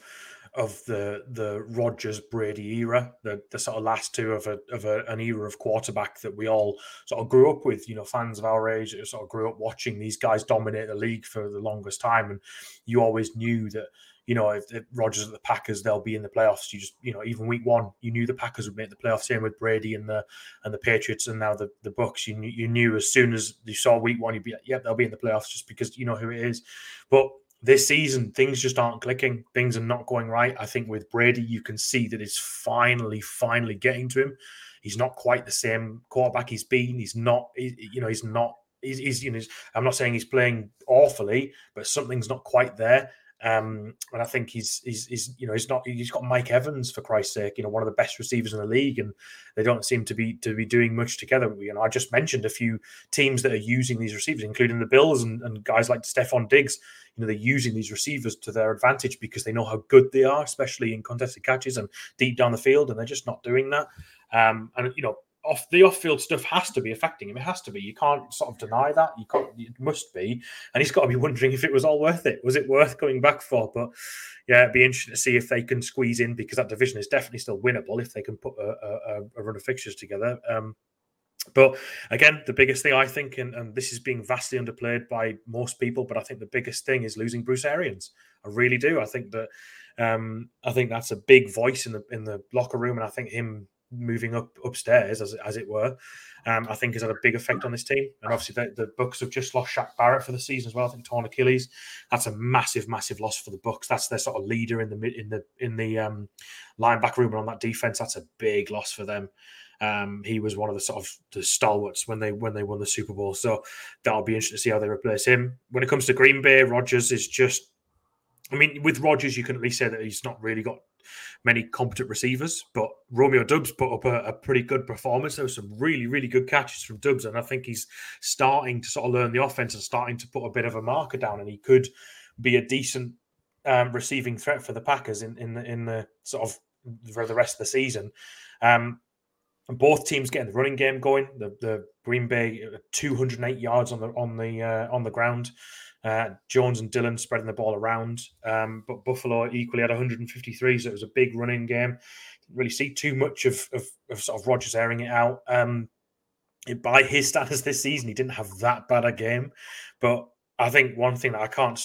B: of the the Rodgers Brady era, the the sort of last two of a of a, an era of quarterback that we all sort of grew up with. You know, fans of our age sort of grew up watching these guys dominate the league for the longest time, and you always knew that you know, if, if Rodgers at the Packers, they'll be in the playoffs. You just, you know, even week one, you knew the Packers would make the playoffs. Same with Brady and the and the Patriots, and now the the Bucks. You knew, you knew as soon as you saw week one, you'd be like, yep, they'll be in the playoffs just because you know who it is. But this season, things just aren't clicking. Things are not going right. I think with Brady, you can see that it's finally, finally getting to him. He's not quite the same quarterback he's been. He's not, you know, he's not. He's, he's, you know, I'm not saying he's playing awfully, but something's not quite there. Um, and I think he's, he's, he's, you know, he's not, he's got Mike Evans for Christ's sake, you know, one of the best receivers in the league, and they don't seem to be to be doing much together. You know, I just mentioned a few teams that are using these receivers, including the Bills and, and guys like Stefon Diggs. You know, they're using these receivers to their advantage because they know how good they are, especially in contested catches and deep down the field, and they're just not doing that. Um, and you know, off the off-field stuff has to be affecting him. It has to be. You can't sort of deny that. You can't. It must be. And he's got to be wondering if it was all worth it. Was it worth coming back for? But yeah, it'd be interesting to see if they can squeeze in because that division is definitely still winnable if they can put a, a, a run of fixtures together. Um, but again, the biggest thing I think, and, and, this is being vastly underplayed by most people, but I think the biggest thing is losing Bruce Arians. I really do. I think that um, I think that's a big voice in the in the locker room, and I think him moving up upstairs, as, as it were, um, I think has had a big effect on this team. And obviously, the, the Bucks have just lost Shaq Barrett for the season as well. I think torn Achilles. That's a massive, massive loss for the Bucks. That's their sort of leader in the in the in the um, linebacker room and on that defense. That's a big loss for them. Um, he was one of the sort of the stalwarts when they when they won the Super Bowl. So that'll be interesting to see how they replace him. When it comes to Green Bay, Rodgers is just. I mean, with Rodgers, you can at least say that he's not really got many competent receivers, but Romeo Doubs put up a, a, pretty good performance. There were some really, really good catches from Dubs, and I think he's starting to sort of learn the offense and starting to put a bit of a marker down, and he could be a decent um, receiving threat for the Packers in in the, in the sort of for the rest of the season. Um, both teams getting the running game going. The, the Green Bay uh, 208 yards on the on the uh, on the ground. Uh, Jones and Dillon spreading the ball around, um, but Buffalo equally had 153, so it was a big running game. Didn't really see too much of, of, of sort of Rodgers airing it out. Um, by his standards this season, he didn't have that bad a game, but I think one thing that I can't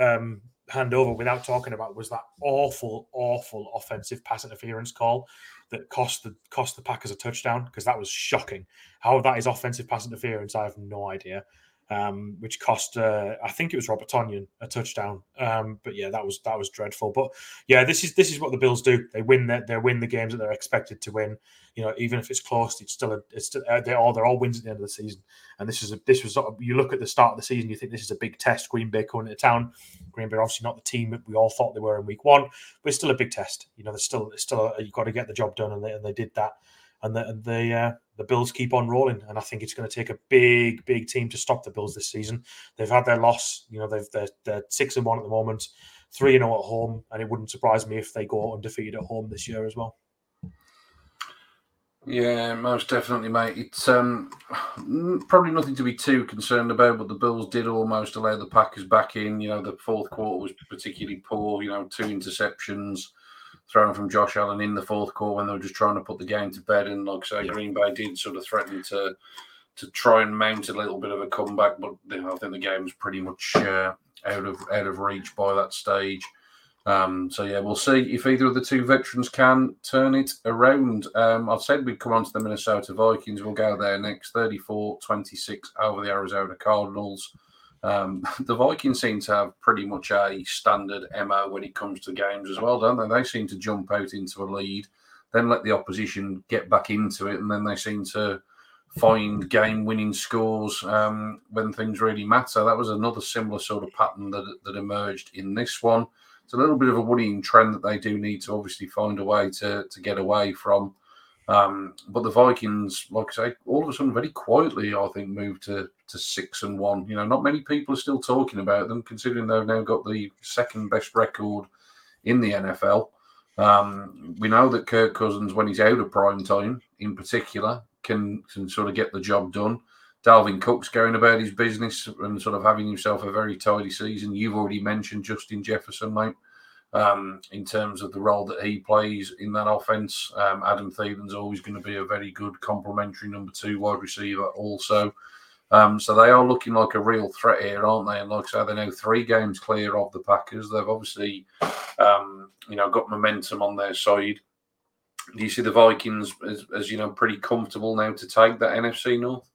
B: um, hand over without talking about was that awful, awful offensive pass interference call that cost the cost the Packers a touchdown because that was shocking. How that is offensive pass interference, I have no idea um, which cost uh, I think it was Robert Tonyan a touchdown. Um, but yeah, that was that was dreadful. But yeah, this is this is what the Bills do. They win that they win the games that they're expected to win. You know, even if it's close, it's still a, it's still, uh, they're all they're all wins at the end of the season. And this is a, this was sort of, you look at the start of the season, you think this is a big test. Green Bay coming to town. Green Bay obviously not the team that we all thought they were in week one, but it's still a big test. You know, there's still it's still a, you've got to get the job done, and they, and they did that and the the uh, the Bills keep on rolling. And I think it's going to take a big, big team to stop the Bills this season. They've had their loss. You know, they've they're, they're six and one at the moment, three and zero oh at home, and it wouldn't surprise me if they go undefeated at home this year as well.
A: Yeah, most definitely, mate. It's um, probably nothing to be too concerned about, but the Bills did almost allow the Packers back in. You know, the fourth quarter was particularly poor. You know, two interceptions thrown from Josh Allen in the fourth quarter when they were just trying to put the game to bed. And like I say, yeah. Green Bay did sort of threaten to to try and mount a little bit of a comeback, but you know, I think the game was pretty much uh, out of out of reach by that stage. Um, so yeah, we'll see if either of the two veterans can turn it around. Um, I've said we'd come on to the Minnesota Vikings. We'll go there next, 34-26 over the Arizona Cardinals. Um, the Vikings seem to have pretty much a standard MO when it comes to games as well, don't they? They seem to jump out into a lead, then let the opposition get back into it, and then they seem to find game winning scores um, when things really matter. That was another similar sort of pattern that, that emerged in this one. It's a little bit of a worrying trend that they do need to obviously find a way to, to get away from. Um, but the Vikings, like I say, all of a sudden, very quietly, I think, moved to, to six and one. You know, not many people are still talking about them, considering they've now got the second best record in the NFL. Um, we know that Kirk Cousins, when he's out of prime time, in particular, can can sort of get the job done. Dalvin Cook's going about his business and sort of having himself a very tidy season. You've already mentioned Justin Jefferson, mate, um, in terms of the role that he plays in that offense. Um, Adam Thielen's always going to be a very good complementary number two wide receiver, also. Um, so they are looking like a real threat here, aren't they? And like I say, they're now three games clear of the Packers. They've obviously, um, you know, got momentum on their side. Do you see the Vikings as, as you know pretty comfortable now to take that NFC North?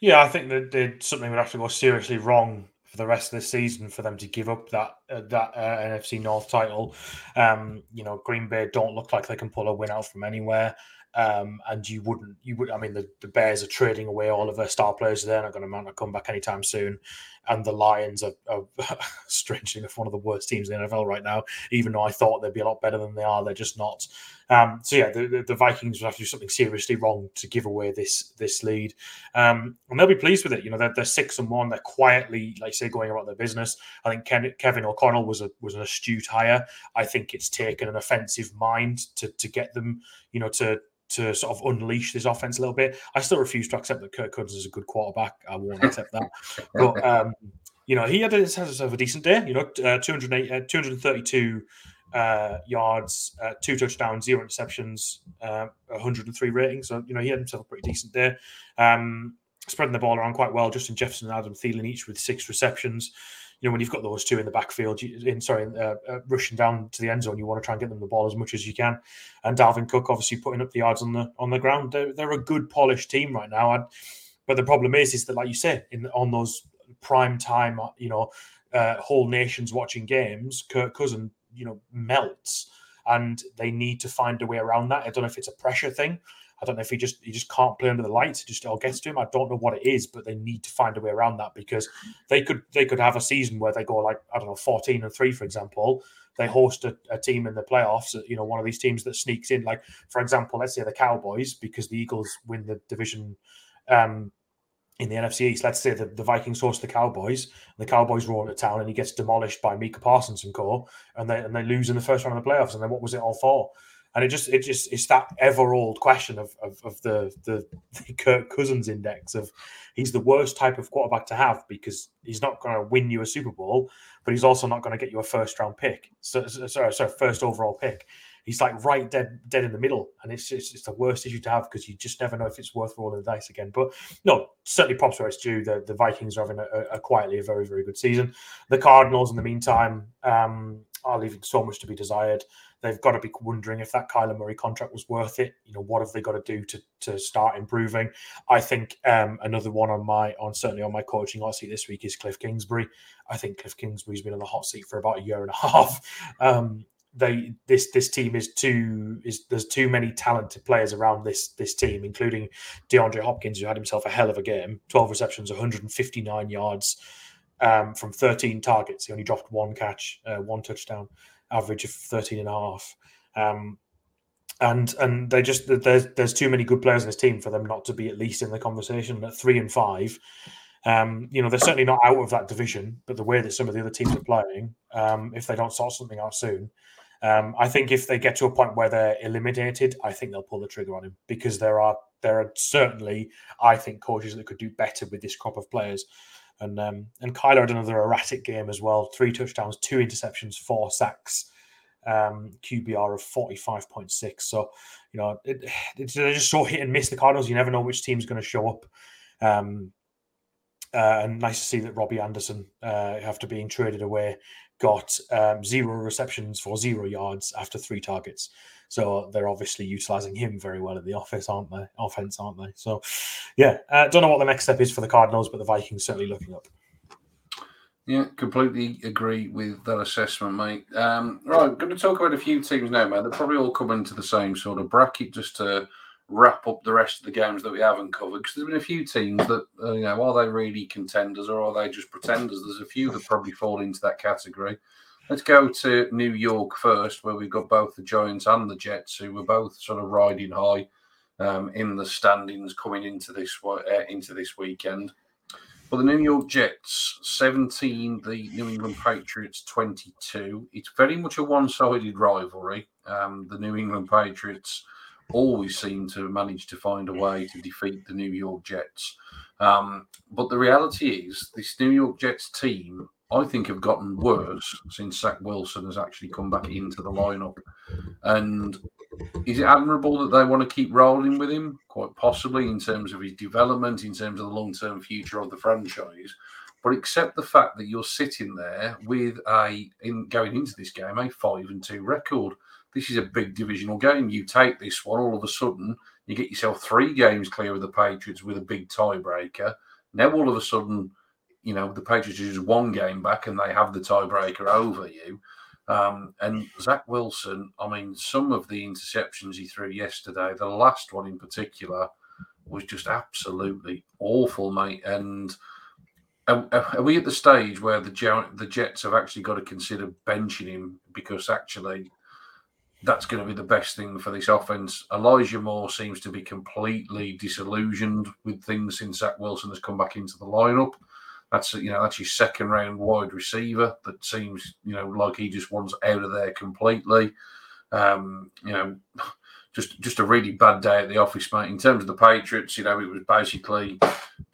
B: Yeah, I think that that something would have to go seriously wrong for the rest of the season for them to give up that uh, that uh, NFC North title. Um, you know, Green Bay don't look like they can pull a win out from anywhere. Um, and you wouldn't, you would. I mean, the, the Bears are trading away all of their star players. They're not going to mount a comeback anytime soon. And the Lions are, are strangely enough one of the worst teams in the NFL right now. Even though I thought they'd be a lot better than they are, they're just not. Um, so yeah, the, the, Vikings would have to do something seriously wrong to give away this this lead, um, and they'll be pleased with it. You know, they're, they're six and one. They're quietly, like say, going about their business. I think Ken, Kevin O'Connell was a was an astute hire. I think it's taken an offensive mind to to get them, you know, to to sort of unleash this offense a little bit. I still refuse to accept that Kirk Cousins is a good quarterback. I won't accept that. But um, you know, he had a, has a decent day. You know, uh, 208, uh, 232 uh, yards, uh, two touchdowns, zero interceptions, uh, 103 ratings. So you know, he had himself a pretty decent day. Um, spreading the ball around quite well. Justin Jefferson and Adam Thielen each with six receptions you know, when you've got those two in the backfield, in sorry, uh, uh, rushing down to the end zone, you want to try and get them the ball as much as you can. And Dalvin Cook obviously putting up the yards on the on the ground. They're, they're a good polished team right now. I'd, but the problem is, is that like you said, in on those prime time, uh, you know, uh, whole nations watching games, Kirk Cousin, you know, melts, and they need to find a way around that. I don't know if it's a pressure thing. I don't know if he just he just can't play under the lights. It just all gets to him. I don't know what it is, but they need to find a way around that because they could they could have a season where they go like I don't know fourteen and three for example. They host a, a team in the playoffs. You know, one of these teams that sneaks in. Like for example, let's say the Cowboys because the Eagles win the division. Um, in the NFC East, let's say the, the Vikings host the Cowboys, the Cowboys roll into town and he gets demolished by Micah Parsons and co, and they and they lose in the first round of the playoffs. And then what was it all for? And it just it just it's that ever old question of, of, of the, the, Kirk Cousins index of he's the worst type of quarterback to have because he's not going to win you a Super Bowl, but he's also not going to get you a first round pick. So sorry, sorry, first overall pick. He's like right dead dead in the middle, and it's just, it's the worst issue to have because you just never know if it's worth rolling the dice again. But no, certainly props where it's due. The the Vikings are having a, a quietly a very very good season. The Cardinals, in the meantime, um, are leaving so much to be desired they've got to be wondering if that Kyler Murray contract was worth it. You know, what have they got to do to to start improving? I think um, another one on my on certainly on my coaching hot seat this week is Cliff Kingsbury. I think Cliff Kingsbury's been on the hot seat for about a year and a half. Um, they this this team is too is there's too many talented players around this this team, including DeAndre Hopkins, who had himself a hell of a game, 12 receptions, 159 yards um, from 13 targets. He only dropped one catch, uh, one touchdown average of 13 and a half. Um, and and they just there's there's too many good players in this team for them not to be at least in the conversation at three and five. Um, you know, they're certainly not out of that division, but the way that some of the other teams are playing, um, if they don't sort something out soon, um, I think if they get to a point where they're eliminated, I think they'll pull the trigger on him because there are there are certainly, I think, coaches that could do better with this crop of players. And um, and Kyler had another erratic game as well: three touchdowns, two interceptions, four sacks, um, QBR of forty five point six. So you know it, it, they're just so hit and miss. The Cardinals, you never know which team's going to show up. Um, uh, and nice to see that Robbie Anderson, uh, after being traded away, got um, zero receptions for zero yards after three targets. So they're obviously utilizing him very well in the office, aren't they? Offense, aren't they? So, yeah, uh, don't know what the next step is for the Cardinals, but the Vikings certainly looking up.
A: Yeah, completely agree with that assessment, mate. Um, right, I'm going to talk about a few teams now, man. They're probably all coming to the same sort of bracket just to wrap up the rest of the games that we haven't covered. Because there's been a few teams that, uh, you know, are they really contenders or are they just pretenders? There's a few that probably fall into that category. Let's go to New York first, where we've got both the Giants and the Jets, who were both sort of riding high um, in the standings coming into this uh, into this weekend. But the New York Jets 17, the New England Patriots 22. It's very much a one sided rivalry. Um, the New England Patriots always seem to manage to find a way to defeat the New York Jets. Um, but the reality is, this New York Jets team, I think, have gotten worse since Zach Wilson has actually come back into the lineup. And is it admirable that they want to keep rolling with him? Quite possibly, in terms of his development, in terms of the long term future of the franchise. But accept the fact that you're sitting there with a in going into this game a five and two record. This is a big divisional game. You take this one, all of a sudden, you get yourself three games clear of the Patriots with a big tiebreaker. Now, all of a sudden, you know, the Patriots just one game back and they have the tiebreaker over you. Um, and Zach Wilson, I mean, some of the interceptions he threw yesterday, the last one in particular, was just absolutely awful, mate. And are, are we at the stage where the the Jets have actually got to consider benching him because actually that's going to be the best thing for this offense? Elijah Moore seems to be completely disillusioned with things since Zach Wilson has come back into the lineup. That's you know that's your second round wide receiver that seems you know like he just wants out of there completely. Um, you know, just just a really bad day at the office, mate. In terms of the Patriots, you know, it was basically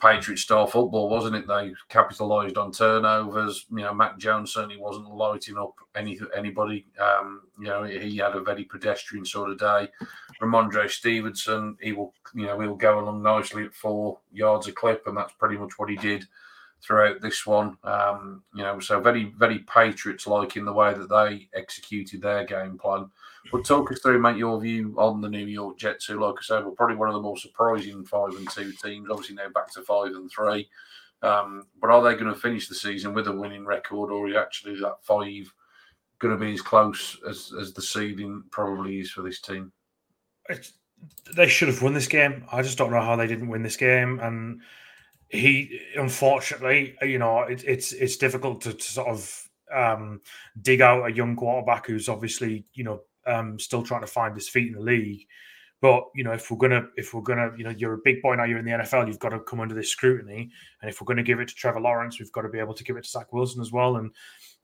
A: Patriot style football, wasn't it? They capitalised on turnovers. You know, Mac Jones certainly wasn't lighting up any anybody. Um, you know, he had a very pedestrian sort of day. Rhamondre Stevenson, he will, you know, he'll go along nicely at four yards a clip, and that's pretty much what he did throughout this one. Um, you know, so very, very Patriots like in the way that they executed their game plan. But talk us through, mate, your view on the New York Jets, who, like I said, were probably one of the more surprising five and two teams. Obviously, now back to five and three. Um, but are they going to finish the season with a winning record, or are actually that five going to be as close as, as the seeding probably is for this team?
B: It's, they should have won this game. I just don't know how they didn't win this game, and he unfortunately, you know, it, it's it's difficult to, to sort of um, dig out a young quarterback who's obviously you know um, still trying to find his feet in the league. But you know, if we're gonna, if we're gonna, you know, you're a big boy now. You're in the NFL. You've got to come under this scrutiny. And if we're to give it to Trevor Lawrence, we've got to be able to give it to Zach Wilson as well. And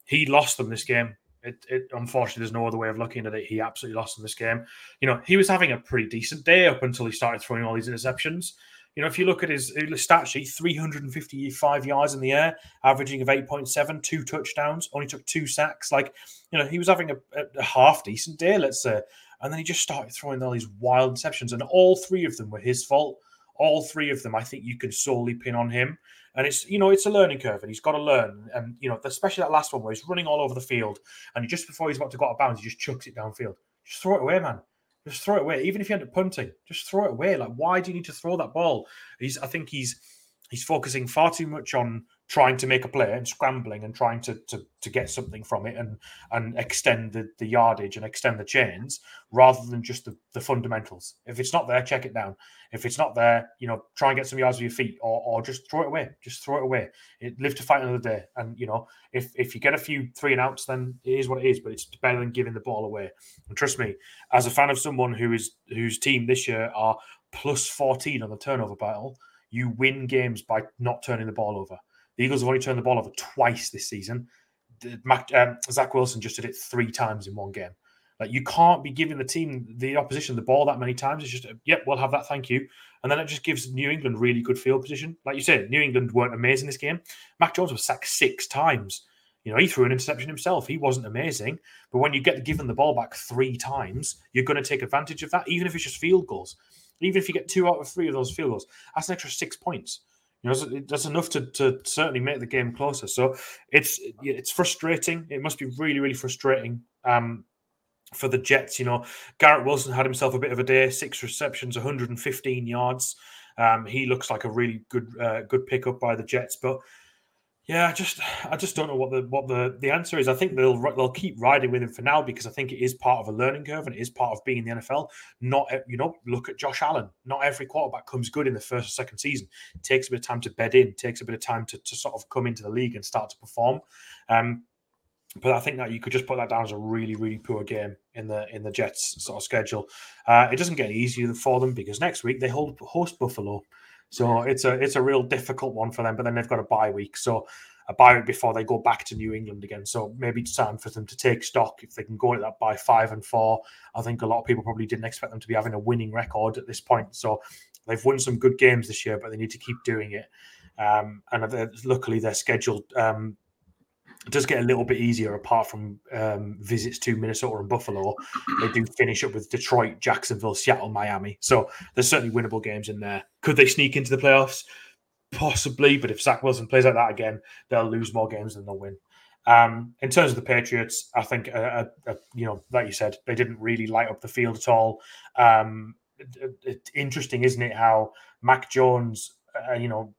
B: he lost them this game. It, it unfortunately, there's no other way of looking at it. He absolutely lost them this game. You know, he was having a pretty decent day up until he started throwing all these interceptions. You know, if you look at his, stat sheet, 355 yards in the air, averaging of 8.7, two touchdowns, only took two sacks. Like, you know, he was having a, a half decent day, let's say. And then he just started throwing all these wild interceptions, and all three of them were his fault. All three of them, I think you can solely pin on him. And it's, you know, it's a learning curve, and he's got to learn. And, you know, especially that last one where he's running all over the field, and just before he's about to go out of bounds, he just chucks it downfield. Just throw it away, man. Just throw it away. Even if you end up punting, just throw it away. Like, why do you need to throw that ball? He's, I think he's, he's focusing far too much on trying to make a play and scrambling and trying to to, to get something from it and and extend the, the yardage and extend the chains rather than just the, the fundamentals. If it's not there, check it down. If it's not there, you know, try and get some yards with your feet or, or just throw it away. Just throw it away. It, live to fight another day. And you know, if if you get a few three and outs, then it is what it is. But it's better than giving the ball away. And trust me, as a fan of someone who is whose team this year are plus 14 on the turnover battle, you win games by not turning the ball over the Eagles have only turned the ball over twice this season. Mac, um, Zach Wilson just did it three times in one game. Like you can't be giving the team, the opposition, the ball that many times. It's just, yep, we'll have that. Thank you. And then it just gives New England really good field position. Like you said, New England weren't amazing this game. Mac Jones was sacked six times. You know, he threw an interception himself. He wasn't amazing. But when you get given the ball back three times, you're going to take advantage of that, even if it's just field goals. Even if you get two out of three of those field goals, that's an extra six points. You know, that's enough to, to certainly make the game closer. So it's it's frustrating. It must be really, really frustrating um, for the Jets. You know, Garrett Wilson had himself a bit of a day: six receptions, 115 yards. Um, he looks like a really good uh, good pickup by the Jets, but yeah, I just I just don't know what the what the the answer is. I think they'll they'll keep riding with him for now because I think it is part of a learning curve and it is part of being in the NFL. Not you know, look at Josh Allen. Not every quarterback comes good in the first or second season. It takes a bit of time to bed in. takes a bit of time to, to sort of come into the league and start to perform. Um, but I think that you could just put that down as a really, really poor game in the in the Jets sort of schedule. Uh, it doesn't get easier for them because next week they hold host Buffalo. So it's a it's a real difficult one for them. But then they've got a bye week, so a bye week before they go back to New England again. So maybe it's time for them to take stock if they can go at that by five and four. I think a lot of people probably didn't expect them to be having a winning record at this point. So they've won some good games this year, but they need to keep doing it. Um, and luckily, they're scheduled um, it does get a little bit easier apart from um, visits to Minnesota and Buffalo. They do finish up with Detroit, Jacksonville, Seattle, Miami. So there's certainly winnable games in there. Could they sneak into the playoffs? Possibly, but if Zach Wilson plays like that again, they'll lose more games than they'll win. Um, in terms of the Patriots, I think, uh, uh, uh you know, like you said, they didn't really light up the field at all. Um, it, it, interesting, isn't it, how Mac Jones, uh, you know,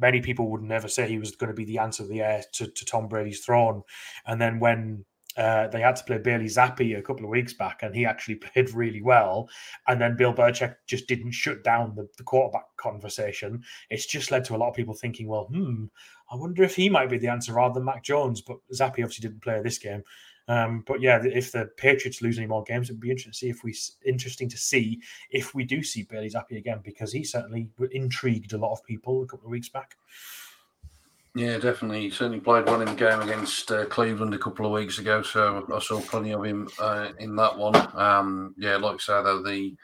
B: many people would never say he was going to be the answer the heir to, to Tom Brady's throne. And then when uh, they had to play Bailey Zappe a couple of weeks back, and he actually played really well. And then Bill Belichick just didn't shut down the, the, quarterback conversation. It's just led to a lot of people thinking, well, hmm, I wonder if he might be the answer rather than Mac Jones. But Zappi obviously didn't play this game. Um, but yeah, if the Patriots lose any more games, it'd be interesting to see if we interesting to see if we do see Bailey Zappe again because he certainly intrigued a lot of people a couple of weeks back.
A: Yeah, definitely. He certainly played well in the game against uh, Cleveland a couple of weeks ago, so I saw plenty of him uh, in that one. Um, yeah, like I say, though, the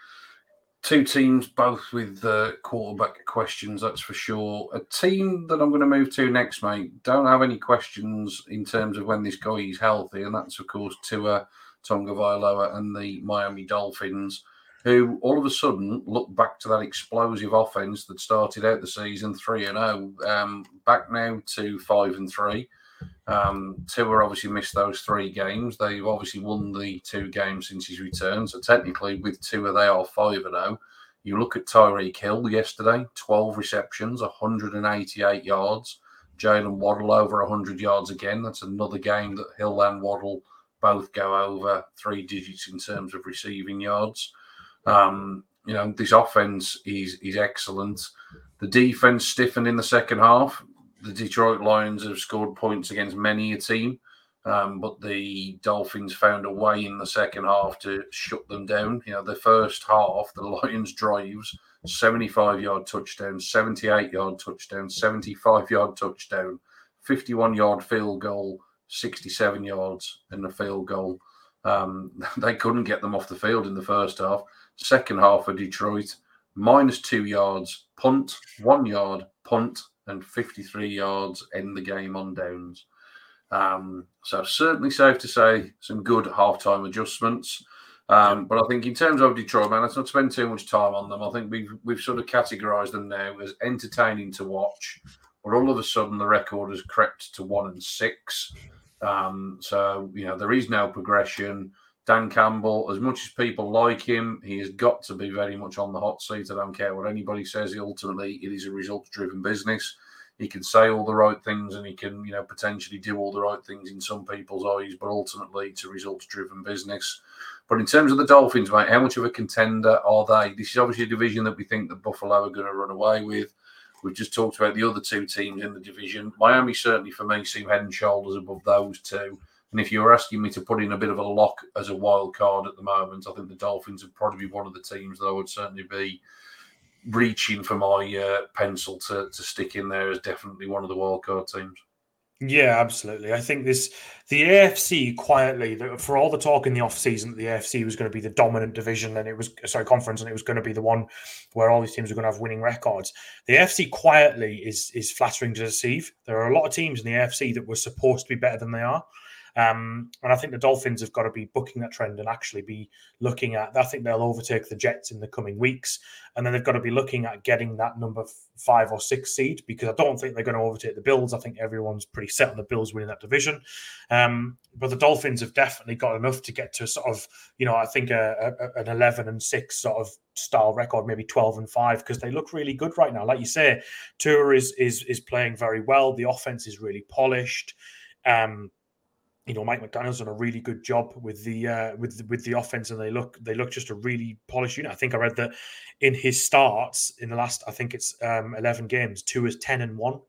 A: two teams both with uh, quarterback questions, that's for sure. A team that I'm going to move to next, mate, don't have any questions in terms of when this guy is healthy, and that's, of course, Tua Tagovailoa and the Miami Dolphins, who all of a sudden look back to that explosive offense that started out the season 3 and 0, um, back now to 5 and 3. Um, Tua obviously missed those three games. They've obviously won the two games since his return. So technically, with Tua, they are five and zero. You look at Tyreek Hill yesterday, 12 receptions, 188 yards. Jalen Waddle over 100 yards again. That's another game that Hill and Waddle both go over three digits in terms of receiving yards. Um, you know, this offense is is excellent. The defense stiffened in the second half the Detroit Lions have scored points against many a team, um, but the Dolphins found a way in the second half to shut them down. You know, the first half, the Lions drives 75 yard touchdown, 78 yard touchdown, 75 yard touchdown, 51 yard field goal, 67 yards in the field goal. Um, they couldn't get them off the field in the first half. Second half for Detroit, minus two yards, punt, one yard, punt, and 53 yards in the game on downs. Um, so certainly safe to say some good halftime adjustments. Um, but I think in terms of Detroit, man, let's not spend too much time on them. I think we've we've sort of categorised them now as entertaining to watch. But all of a sudden, the record has crept to one and six. Um, so you know there is no progression. Dan Campbell, as much as people like him, he has got to be very much on the hot seat. I don't care what anybody says. Ultimately, it is a results-driven business. He can say all the right things, and he can, you know, potentially do all the right things in some people's eyes. But ultimately, it's a results-driven business. But in terms of the Dolphins, mate, how much of a contender are they? This is obviously a division that we think that Buffalo are going to run away with. We've just talked about the other two teams in the division. Miami certainly, for me, seem head and shoulders above those two. And if you were asking me to put in a bit of a lock as a wild card at the moment, I think the Dolphins would probably be one of the teams that I would certainly be reaching for my uh, pencil to, to stick in there as definitely one of the wild card teams.
B: Yeah, absolutely. I think this the AFC quietly for all the talk in the off season that the AFC was going to be the dominant division and it was sorry conference and it was going to be the one where all these teams are going to have winning records. The AFC quietly is is flattering to deceive. There are a lot of teams in the AFC that were supposed to be better than they are. Um, and I think the Dolphins have got to be booking that trend and actually be looking at. I think they'll overtake the Jets in the coming weeks, and then they've got to be looking at getting that number five or six seed because I don't think they're going to overtake the Bills. I think everyone's pretty set on the Bills winning that division. Um, but the Dolphins have definitely got enough to get to sort of, you know, I think a, a, an eleven and six sort of style record, maybe twelve and five, because they look really good right now. Like you say, Tua is is is playing very well. The offense is really polished. Um, you know, Mike McDaniel's done a really good job with the uh, with with the offense, and they look they look just a really polished unit. I think I read that in his starts in the last, I think it's um, eleven games, Tua is ten and one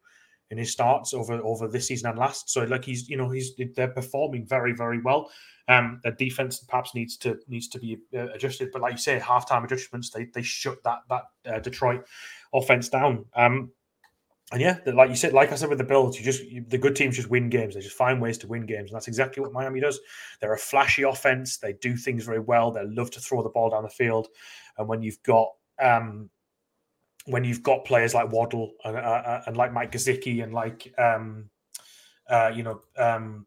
B: in his starts over over this season and last. So like he's you know he's they're performing very very well. Um, their defense perhaps needs to needs to be uh, adjusted, but like you say, halftime adjustments they they shut that that uh, Detroit offense down. Um, and yeah, like you said, like I said with the Bills, you just you, the good teams just win games. They just find ways to win games, and that's exactly what Miami does. They're a flashy offense. They do things very well. They love to throw the ball down the field, and when you've got um, when you've got players like Waddle and, uh, uh and like Mike Gesicki and like um, uh, you know um,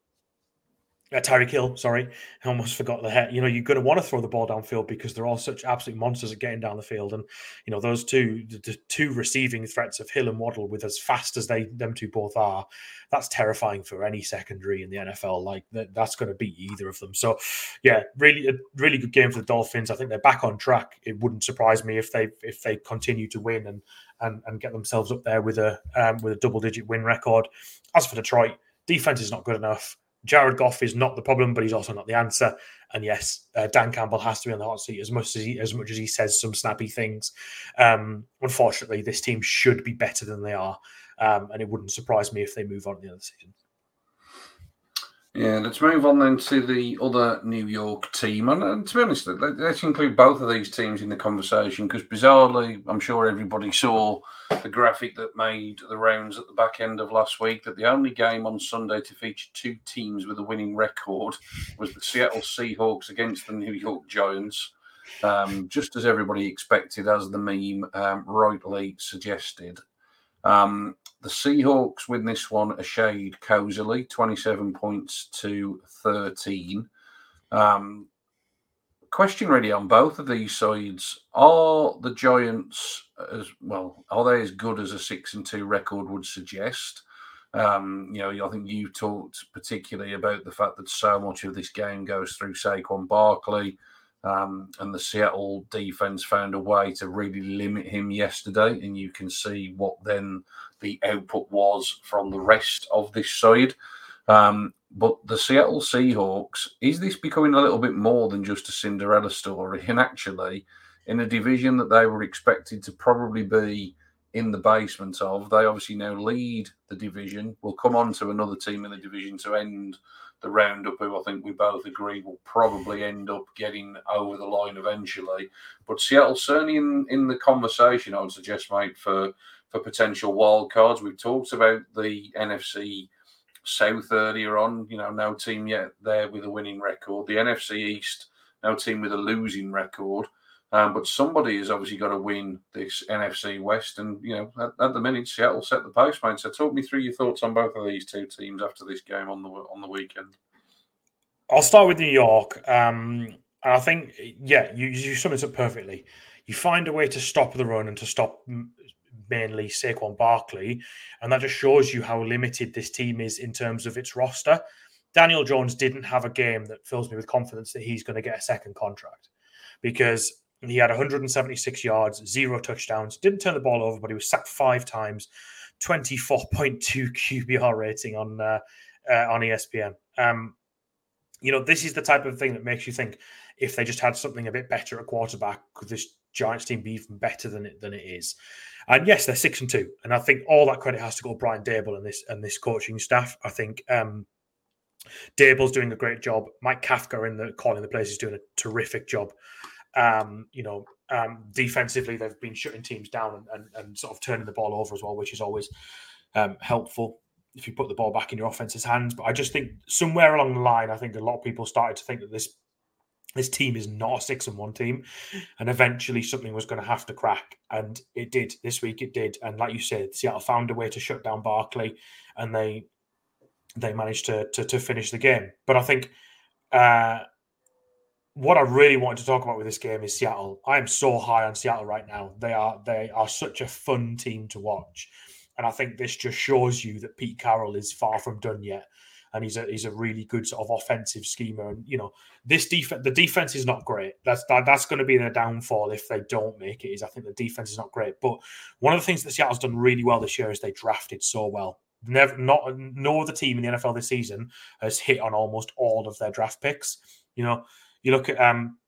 B: uh, Tyreek Hill, sorry, I almost forgot the head. You know, you're going to want to throw the ball downfield because they're all such absolute monsters at getting down the field. And you know, those two, the, the, two receiving threats of Hill and Waddle, with as fast as they them two both are, that's terrifying for any secondary in the NFL. Like that, that's going to beat either of them. So, yeah, really, a really good game for the Dolphins. I think they're back on track. It wouldn't surprise me if they if they continue to win and and, and get themselves up there with a um, with a double digit win record. As for Detroit, defense is not good enough. Jared Goff is not the problem, but he's also not the answer. And yes, uh, Dan Campbell has to be on the hot seat as much as he as much as he says some snappy things. Um, unfortunately, this team should be better than they are, um, and it wouldn't surprise me if they move on at the end of the season.
A: Yeah, let's move on then to the other New York team. And, and to be honest, let, us include both of these teams in the conversation because bizarrely, I'm sure everybody saw the graphic that made the rounds at the back end of last week that the only game on Sunday to feature two teams with a winning record was the Seattle Seahawks against the New York Giants. Um, just as everybody expected, as the meme um, rightly suggested. Um, the Seahawks win this one a shade cozily, 27 points to 13. Um, question really on both of these sides. Are the Giants as well, are they as good as a six and two record would suggest? Um, you know, I think you talked particularly about the fact that so much of this game goes through Saquon Barkley. Um, and the Seattle defense found a way to really limit him yesterday, and you can see what then the output was from the rest of this side. Um, but the Seattle Seahawks, is this becoming a little bit more than just a Cinderella story? And actually, in a division that they were expected to probably be in the basement of, they obviously now lead the division. We'll come on to another team in the division to end the roundup, who I think we both agree will probably end up getting over the line eventually. But Seattle certainly in, in the conversation, I would suggest, mate, for for potential wild cards. We've talked about the NFC South earlier on. You know, no team yet there with a winning record. The NFC East, no team with a losing record. Um, but somebody has obviously got to win this NFC West, and you know, at, at, the minute, Seattle set the post, mate. So, talk me through your thoughts on both of these two teams after this game on the on the weekend.
B: I'll start with New York. Um, and I think, yeah, you you sum it up perfectly. You find a way to stop the run and to stop mainly Saquon Barkley, and that just shows you how limited this team is in terms of its roster. Daniel Jones didn't have a game that fills me with confidence that he's going to get a second contract because he had 176 yards, zero touchdowns, didn't turn the ball over, but he was sacked five times, 24.2 QBR rating on uh, uh, on ESPN. Um, you know, this is the type of thing that makes you think if they just had something a bit better at quarterback, could this Giants team be even better than it than it is? And yes, they're six and two, and I think all that credit has to go to Brian Daboll and this and this coaching staff. I think um, Daboll's doing a great job. Mike Kafka in the calling the plays is doing a terrific job. Um, you know, um, defensively, they've been shutting teams down and, and, and, sort of turning the ball over as well, which is always um, helpful if you put the ball back in your offense's hands. But I just think somewhere along the line, I think a lot of people started to think that this this team is not a six and one team, and eventually something was going to have to crack, and it did. This week it did, and like you said, Seattle found a way to shut down Barkley, and they they managed to to, to finish the game. But I think. Uh, what I really wanted to talk about with this game is Seattle. I am so high on Seattle right now. They are they are such a fun team to watch, and I think this just shows you that Pete Carroll is far from done yet, and he's a he's a really good sort of offensive schemer. And you know this defense, the defense is not great. That's that, that's going to be their downfall if they don't make it. Is I think the defense is not great. But one of the things that Seattle's done really well this year is they drafted so well. Never not no other team in the NFL this season has hit on almost all of their draft picks. You know, you look at um,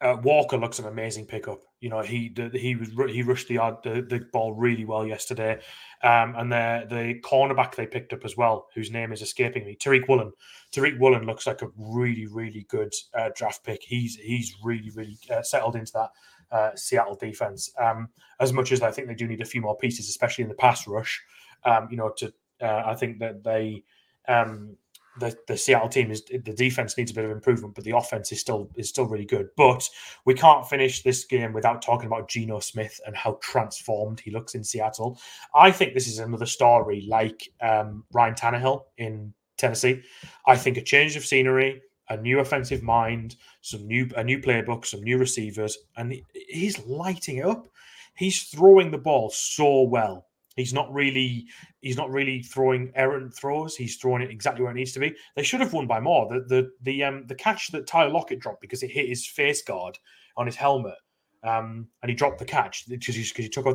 B: uh, Walker looks an amazing pickup. You know, he he was he rushed the the, the ball really well yesterday, um, and the the cornerback they picked up as well, whose name is escaping me, Tariq Woolen. Tariq Woolen looks like a really really good uh, draft pick. He's he's really really uh, settled into that uh, Seattle defense. Um, as much as I think they do need a few more pieces, especially in the pass rush. Um, you know, to uh, I think that they um, the, the Seattle team is the defense needs a bit of improvement, but the offense is still is still really good. But we can't finish this game without talking about Geno Smith and how transformed he looks in Seattle. I think this is another story like um, Ryan Tannehill in Tennessee. I think a change of scenery, a new offensive mind, some new a new playbook, some new receivers, and he, he's lighting it up. He's throwing the ball so well He's not really he's not really throwing errant throws. He's throwing it exactly where it needs to be. They should have won by more. The the the um the catch that Tyler Lockett dropped because it hit his face guard on his helmet. Um, and he dropped the catch because he, he took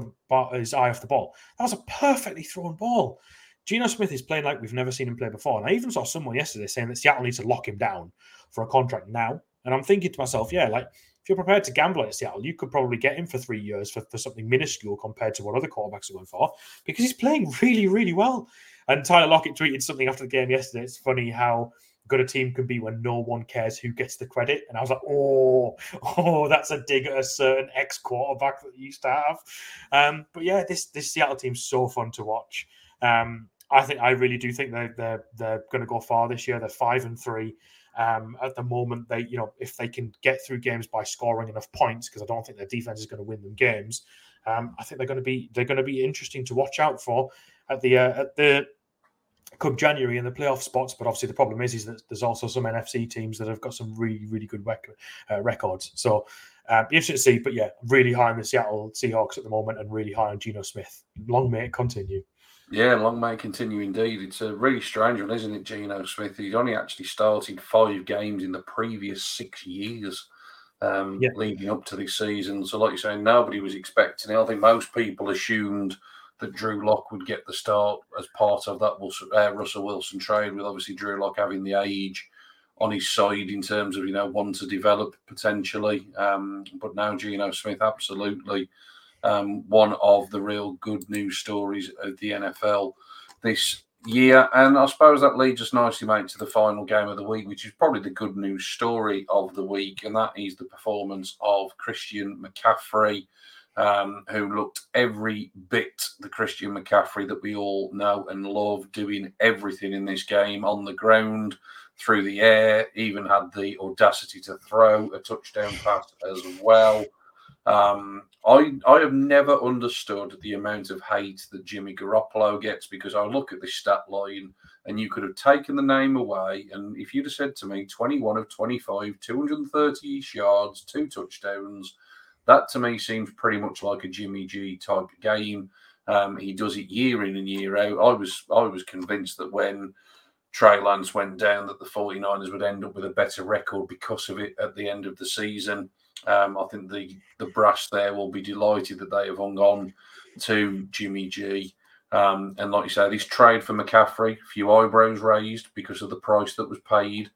B: his eye off the ball. That was a perfectly thrown ball. Geno Smith is playing like we've never seen him play before. And I even saw someone yesterday saying that Seattle needs to lock him down for a contract now. And I'm thinking to myself, yeah, like you're prepared to gamble at Seattle, you could probably get him for three years for, for something minuscule compared to what other quarterbacks are going for because he's playing really, really well. And Tyler Lockett tweeted something after the game yesterday. It's funny how good a team can be when no one cares who gets the credit. And I was like, oh, oh, that's a dig at a certain ex quarterback that used to have. Um, but yeah, this this Seattle team's so fun to watch. Um, I think I really do think they're they're, they're going to go far this year. They're five and three. Um, at the moment, they you know if they can get through games by scoring enough points, because I don't think their defense is going to win them games. Um, I think they're going to be they're going to be interesting to watch out for at the uh, at the come January in the playoff spots. But obviously, the problem is is that there's also some NFC teams that have got some really really good rec- uh, records. So. Um, interesting to see, but yeah, really high on the Seattle Seahawks at the moment, and really high on Geno Smith. Long may it continue.
A: Yeah, long may continue indeed. It's a really strange one, isn't it, Geno Smith? He's only actually started five games in the previous six years um, yeah. leading up to this season. So, like you say, nobody was expecting it. I think most people assumed that Drew Lock would get the start as part of that uh, Russell Wilson trade, with obviously Drew Lock having the age on his side in terms of, you know, one to develop potentially. Um, but now Geno Smith absolutely um, one of the real good news stories of the NFL this year. And I suppose that leads us nicely, mate, to the final game of the week, which is probably the good news story of the week. And that is the performance of Christian McCaffrey, um, who looked every bit the Christian McCaffrey that we all know and love, doing everything in this game on the ground, through the air, even had the audacity to throw a touchdown pass as well. Um, I I have never understood the amount of hate that Jimmy Garoppolo gets because I look at the stat line and you could have taken the name away. And if you'd have said to me 21 of 25, 230 yards, two touchdowns, that to me seems pretty much like a Jimmy G type game. Um, he does it year in and year out. I was I was convinced that when Trey Lance went down that the 49ers would end up with a better record because of it at the end of the season. Um, I think the the brass there will be delighted that they have hung on to Jimmy G. Um, and like you say, this trade for McCaffrey, a few eyebrows raised because of the price that was paid.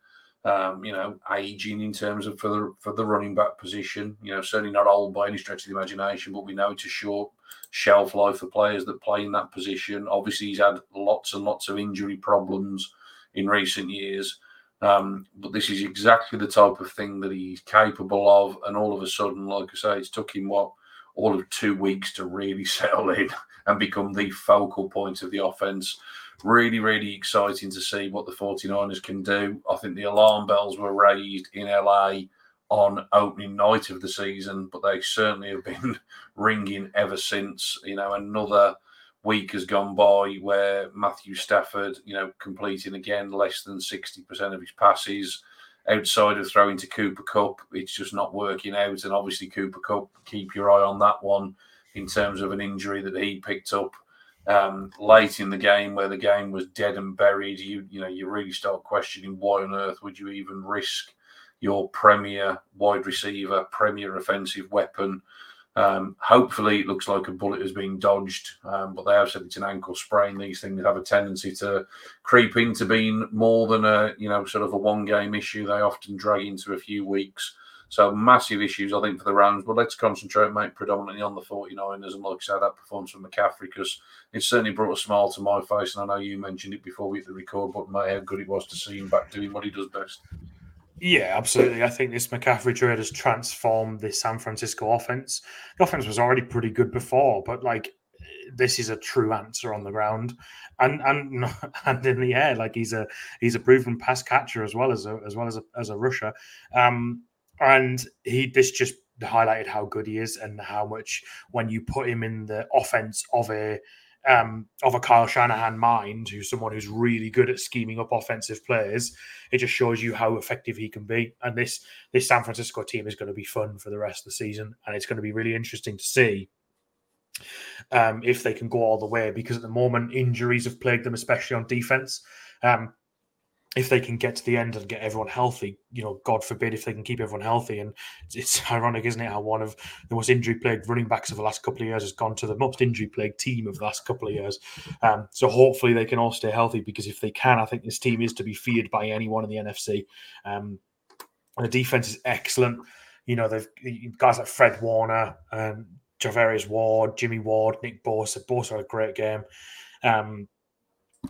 A: Um, you know, aging in terms of for the for the running back position. You know, certainly not old by any stretch of the imagination, but we know it's a short shelf life for players that play in that position. Obviously, he's had lots and lots of injury problems in recent years. Um, but this is exactly the type of thing that he's capable of. And all of a sudden, like I say, it's took him what all of two weeks to really settle in and become the focal point of the offense. Really, really exciting to see what the 49ers can do. I think the alarm bells were raised in LA on opening night of the season, but they certainly have been ringing ever since. You know, another week has gone by where Matthew Stafford, you know, completing again less than 60% of his passes outside of throwing to Cooper Kupp. It's just not working out. And obviously, Cooper Kupp, keep your eye on that one in terms of an injury that he picked up um, late in the game where the game was dead and buried. You, you know, you really start questioning why on earth would you even risk your premier wide receiver, premier offensive weapon um, hopefully, it looks like a bullet has been dodged, um, but they have said it's an ankle sprain. These things have a tendency to creep into being more than a you know sort of a one game issue. They often drag into a few weeks. So massive issues, I think, for the Rams. But let's concentrate, mate, predominantly on the 49ers. And like I said, that performance from McCaffrey, because it certainly brought a smile to my face. And I know you mentioned it before we hit the record button, mate, how good it was to see him back doing what he does best.
B: Yeah, absolutely. I think this McCaffrey trade has transformed the San Francisco offense. The offense was already pretty good before, but like this is a true answer on the ground and and and in the air. Like he's a he's a proven pass catcher as well as a as well as a as a rusher. Um, and he this just highlighted how good he is and how much when you put him in the offense of a um, of a Kyle Shanahan mind, who's someone who's really good at scheming up offensive players, it just shows you how effective he can be. And this this San Francisco team is going to be fun for the rest of the season, and it's going to be really interesting to see um, if they can go all the way. Because at the moment, injuries have plagued them, especially on defense. Um, if they can get to the end and get everyone healthy, you know, God forbid if they can keep everyone healthy. And it's ironic, isn't it, how one of the most injury plagued running backs of the last couple of years has gone to the most injury plagued team of the last couple of years. Um, so hopefully they can all stay healthy because if they can, I think this team is to be feared by anyone in the NFC. Um, the defense is excellent. You know, they've guys like Fred Warner, um, Charvarius Ward, Jimmy Ward, Nick Bosa. Bosa had a great game. Um,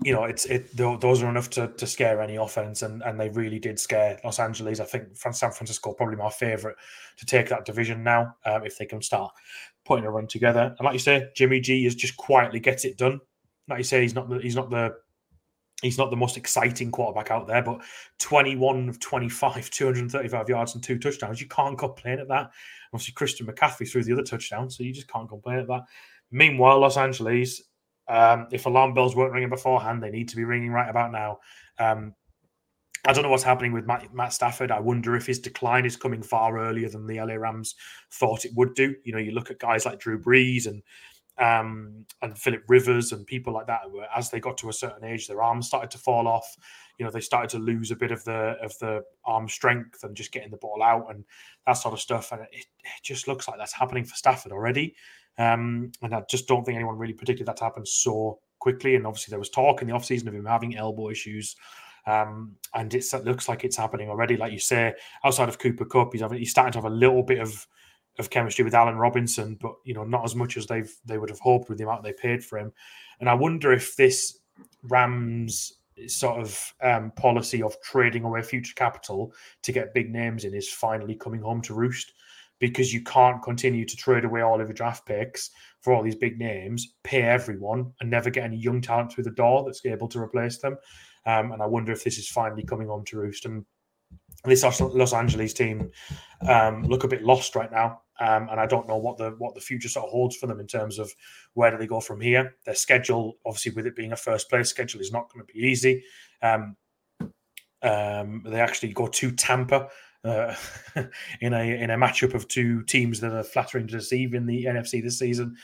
B: you know, it's it. Those are enough to, to scare any offense, and, and they really did scare Los Angeles. I think San Francisco probably my favorite to take that division now um, if they can start putting a run together. And like you say, Jimmy G is just quietly gets it done. Like you say, he's not the, he's not the he's not the most exciting quarterback out there, but 21 of 25, 235 yards and two touchdowns. You can't complain at that. Obviously, Christian McCaffrey threw the other touchdown, so you just can't complain at that. Meanwhile, Los Angeles um, if alarm bells weren't ringing beforehand, they need to be ringing right about now. Um, I don't know what's happening with Matt, Matt, Stafford. I wonder if his decline is coming far earlier than the LA Rams thought it would do. You know, you look at guys like Drew Brees and um, and Philip Rivers and people like that. As they got to a certain age, their arms started to fall off. You know, they started to lose a bit of the of the arm strength and just getting the ball out and that sort of stuff. And it, it just looks like that's happening for Stafford already. Um, and I just don't think anyone really predicted that to happen so quickly. And obviously, there was talk in the offseason of him having elbow issues. Um, and it looks like it's happening already. Like you say, outside of Cooper Kupp, he's having, he's starting to have a little bit of of chemistry with Allen Robinson, but you know, not as much as they've they would have hoped with the amount they paid for him. And I wonder if this Rams sort of um, policy of trading away future capital to get big names in is finally coming home to roost because you can't continue to trade away all of your draft picks for all these big names, pay everyone, and never get any young talent through the door that's able to replace them. Um, and I wonder if this is finally coming on to roost. And this Los Angeles team um, look a bit lost right now, um, and I don't know what the what the future sort of holds for them in terms of where do they go from here. Their schedule, obviously, with it being a first place schedule, is not going to be easy. Um, um, they actually go to Tampa uh, in a in a matchup of two teams that are flattering to deceive in the NFC this season.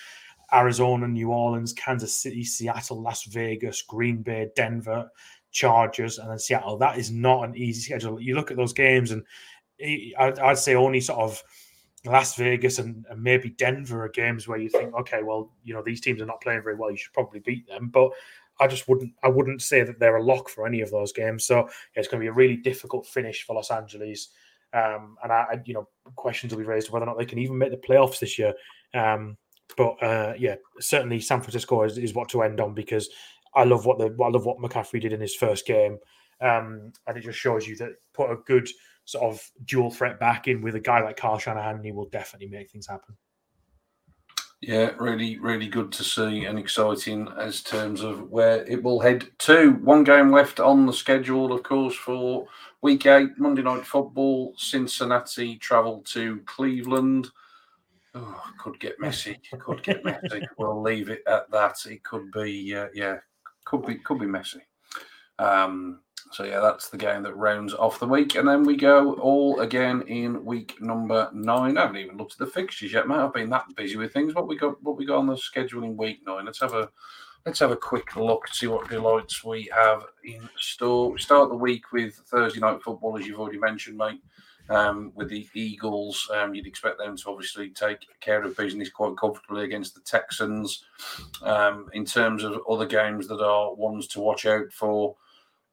B: Arizona, New Orleans, Kansas City, Seattle, Las Vegas, Green Bay, Denver, Chargers, and then Seattle. That is not an easy schedule. You look at those games, and I'd say only sort of Las Vegas and, maybe Denver are games where you think, okay, well, you know, these teams are not playing very well. You should probably beat them. But I just wouldn't I wouldn't say that they're a lock for any of those games. So yeah, it's going to be a really difficult finish for Los Angeles. Um, and I, I, you know, questions will be raised whether or not they can even make the playoffs this year. Um, but uh, yeah, certainly San Francisco is, is, what to end on because I love what the I love what McCaffrey did in his first game, um, and it just shows you that put a good sort of dual threat back in with a guy like Kyle Shanahan, he will definitely make things happen.
A: Yeah, really, really good to see and exciting as terms of where it will head to. One game left on the schedule, of course, for week eight, Monday night football. Cincinnati travel to Cleveland. Oh, could get messy. Could get messy. we'll leave it at that. It could be, uh, yeah, could be, could be messy. Um, so yeah, that's the game that rounds off the week, and then we go all again in week number nine. I haven't even looked at the fixtures yet, mate. I've been that busy with things. What we got? What we got on the schedule in week nine? Let's have a let's have a quick look to see what delights we have in store. We start the week with Thursday night football, as you've already mentioned, mate. Um, with the Eagles, um, you'd expect them to obviously take care of business quite comfortably against the Texans. Um, in terms of other games that are ones to watch out for,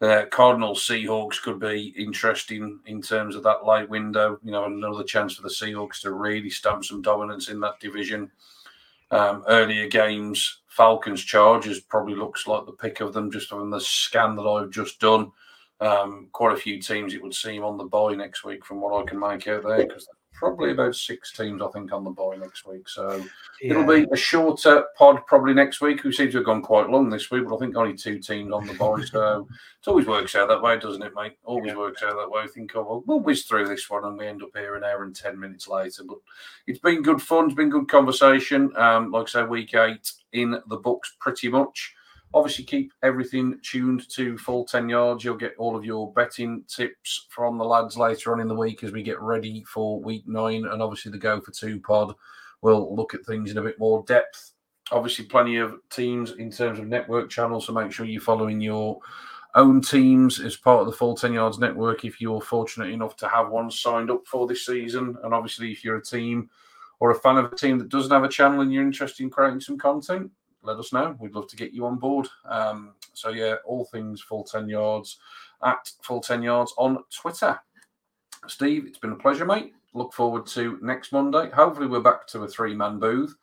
A: uh, Cardinals Seahawks could be interesting in terms of that late window. You know, another chance for the Seahawks to really stamp some dominance in that division. Um, earlier games, Falcons Chargers probably looks like the pick of them just from the scan that I've just done. Um, quite a few teams it would seem on the bye next week from what I can make out there because probably about six teams, I think, on the bye next week. So yeah. it'll be a shorter pod probably next week. We seem to have gone quite long this week, but I think only two teams on the bye. so it always works out that way, doesn't it, mate? Always yeah. works out that way. I think, oh, well, we'll whiz through this one and we end up here an hour and 10 minutes later. But it's been good fun. It's been good conversation. Um, like I say, week eight in the books pretty much. Obviously, keep everything tuned to full 10 yards. You'll get all of your betting tips from the lads later on in the week as we get ready for week nine. And obviously, the Go for Two pod will look at things in a bit more depth. Obviously, plenty of teams in terms of network channels. So make sure you're following your own teams as part of the full 10 yards network if you're fortunate enough to have one signed up for this season. And obviously, if you're a team or a fan of a team that doesn't have a channel and you're interested in creating some content, let us know. We'd love to get you on board. Um, so yeah, all things full 10 yards at full 10 yards on Twitter. Steve, it's been a pleasure, mate. Look forward to next Monday. Hopefully, we're back to a three man booth.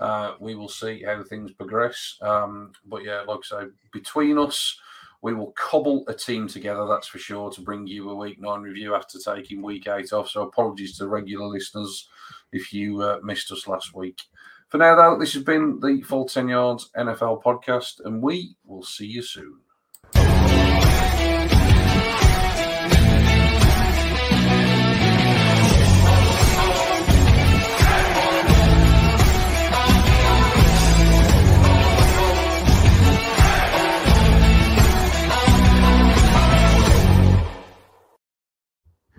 A: Uh, we will see how things progress. Um, but yeah, like I say, between us, we will cobble a team together, that's for sure, to bring you a week nine review after taking week eight off. So apologies to regular listeners if you uh, missed us last week. For now, though, this has been the Full 10 Yards NFL podcast, and we will see you soon.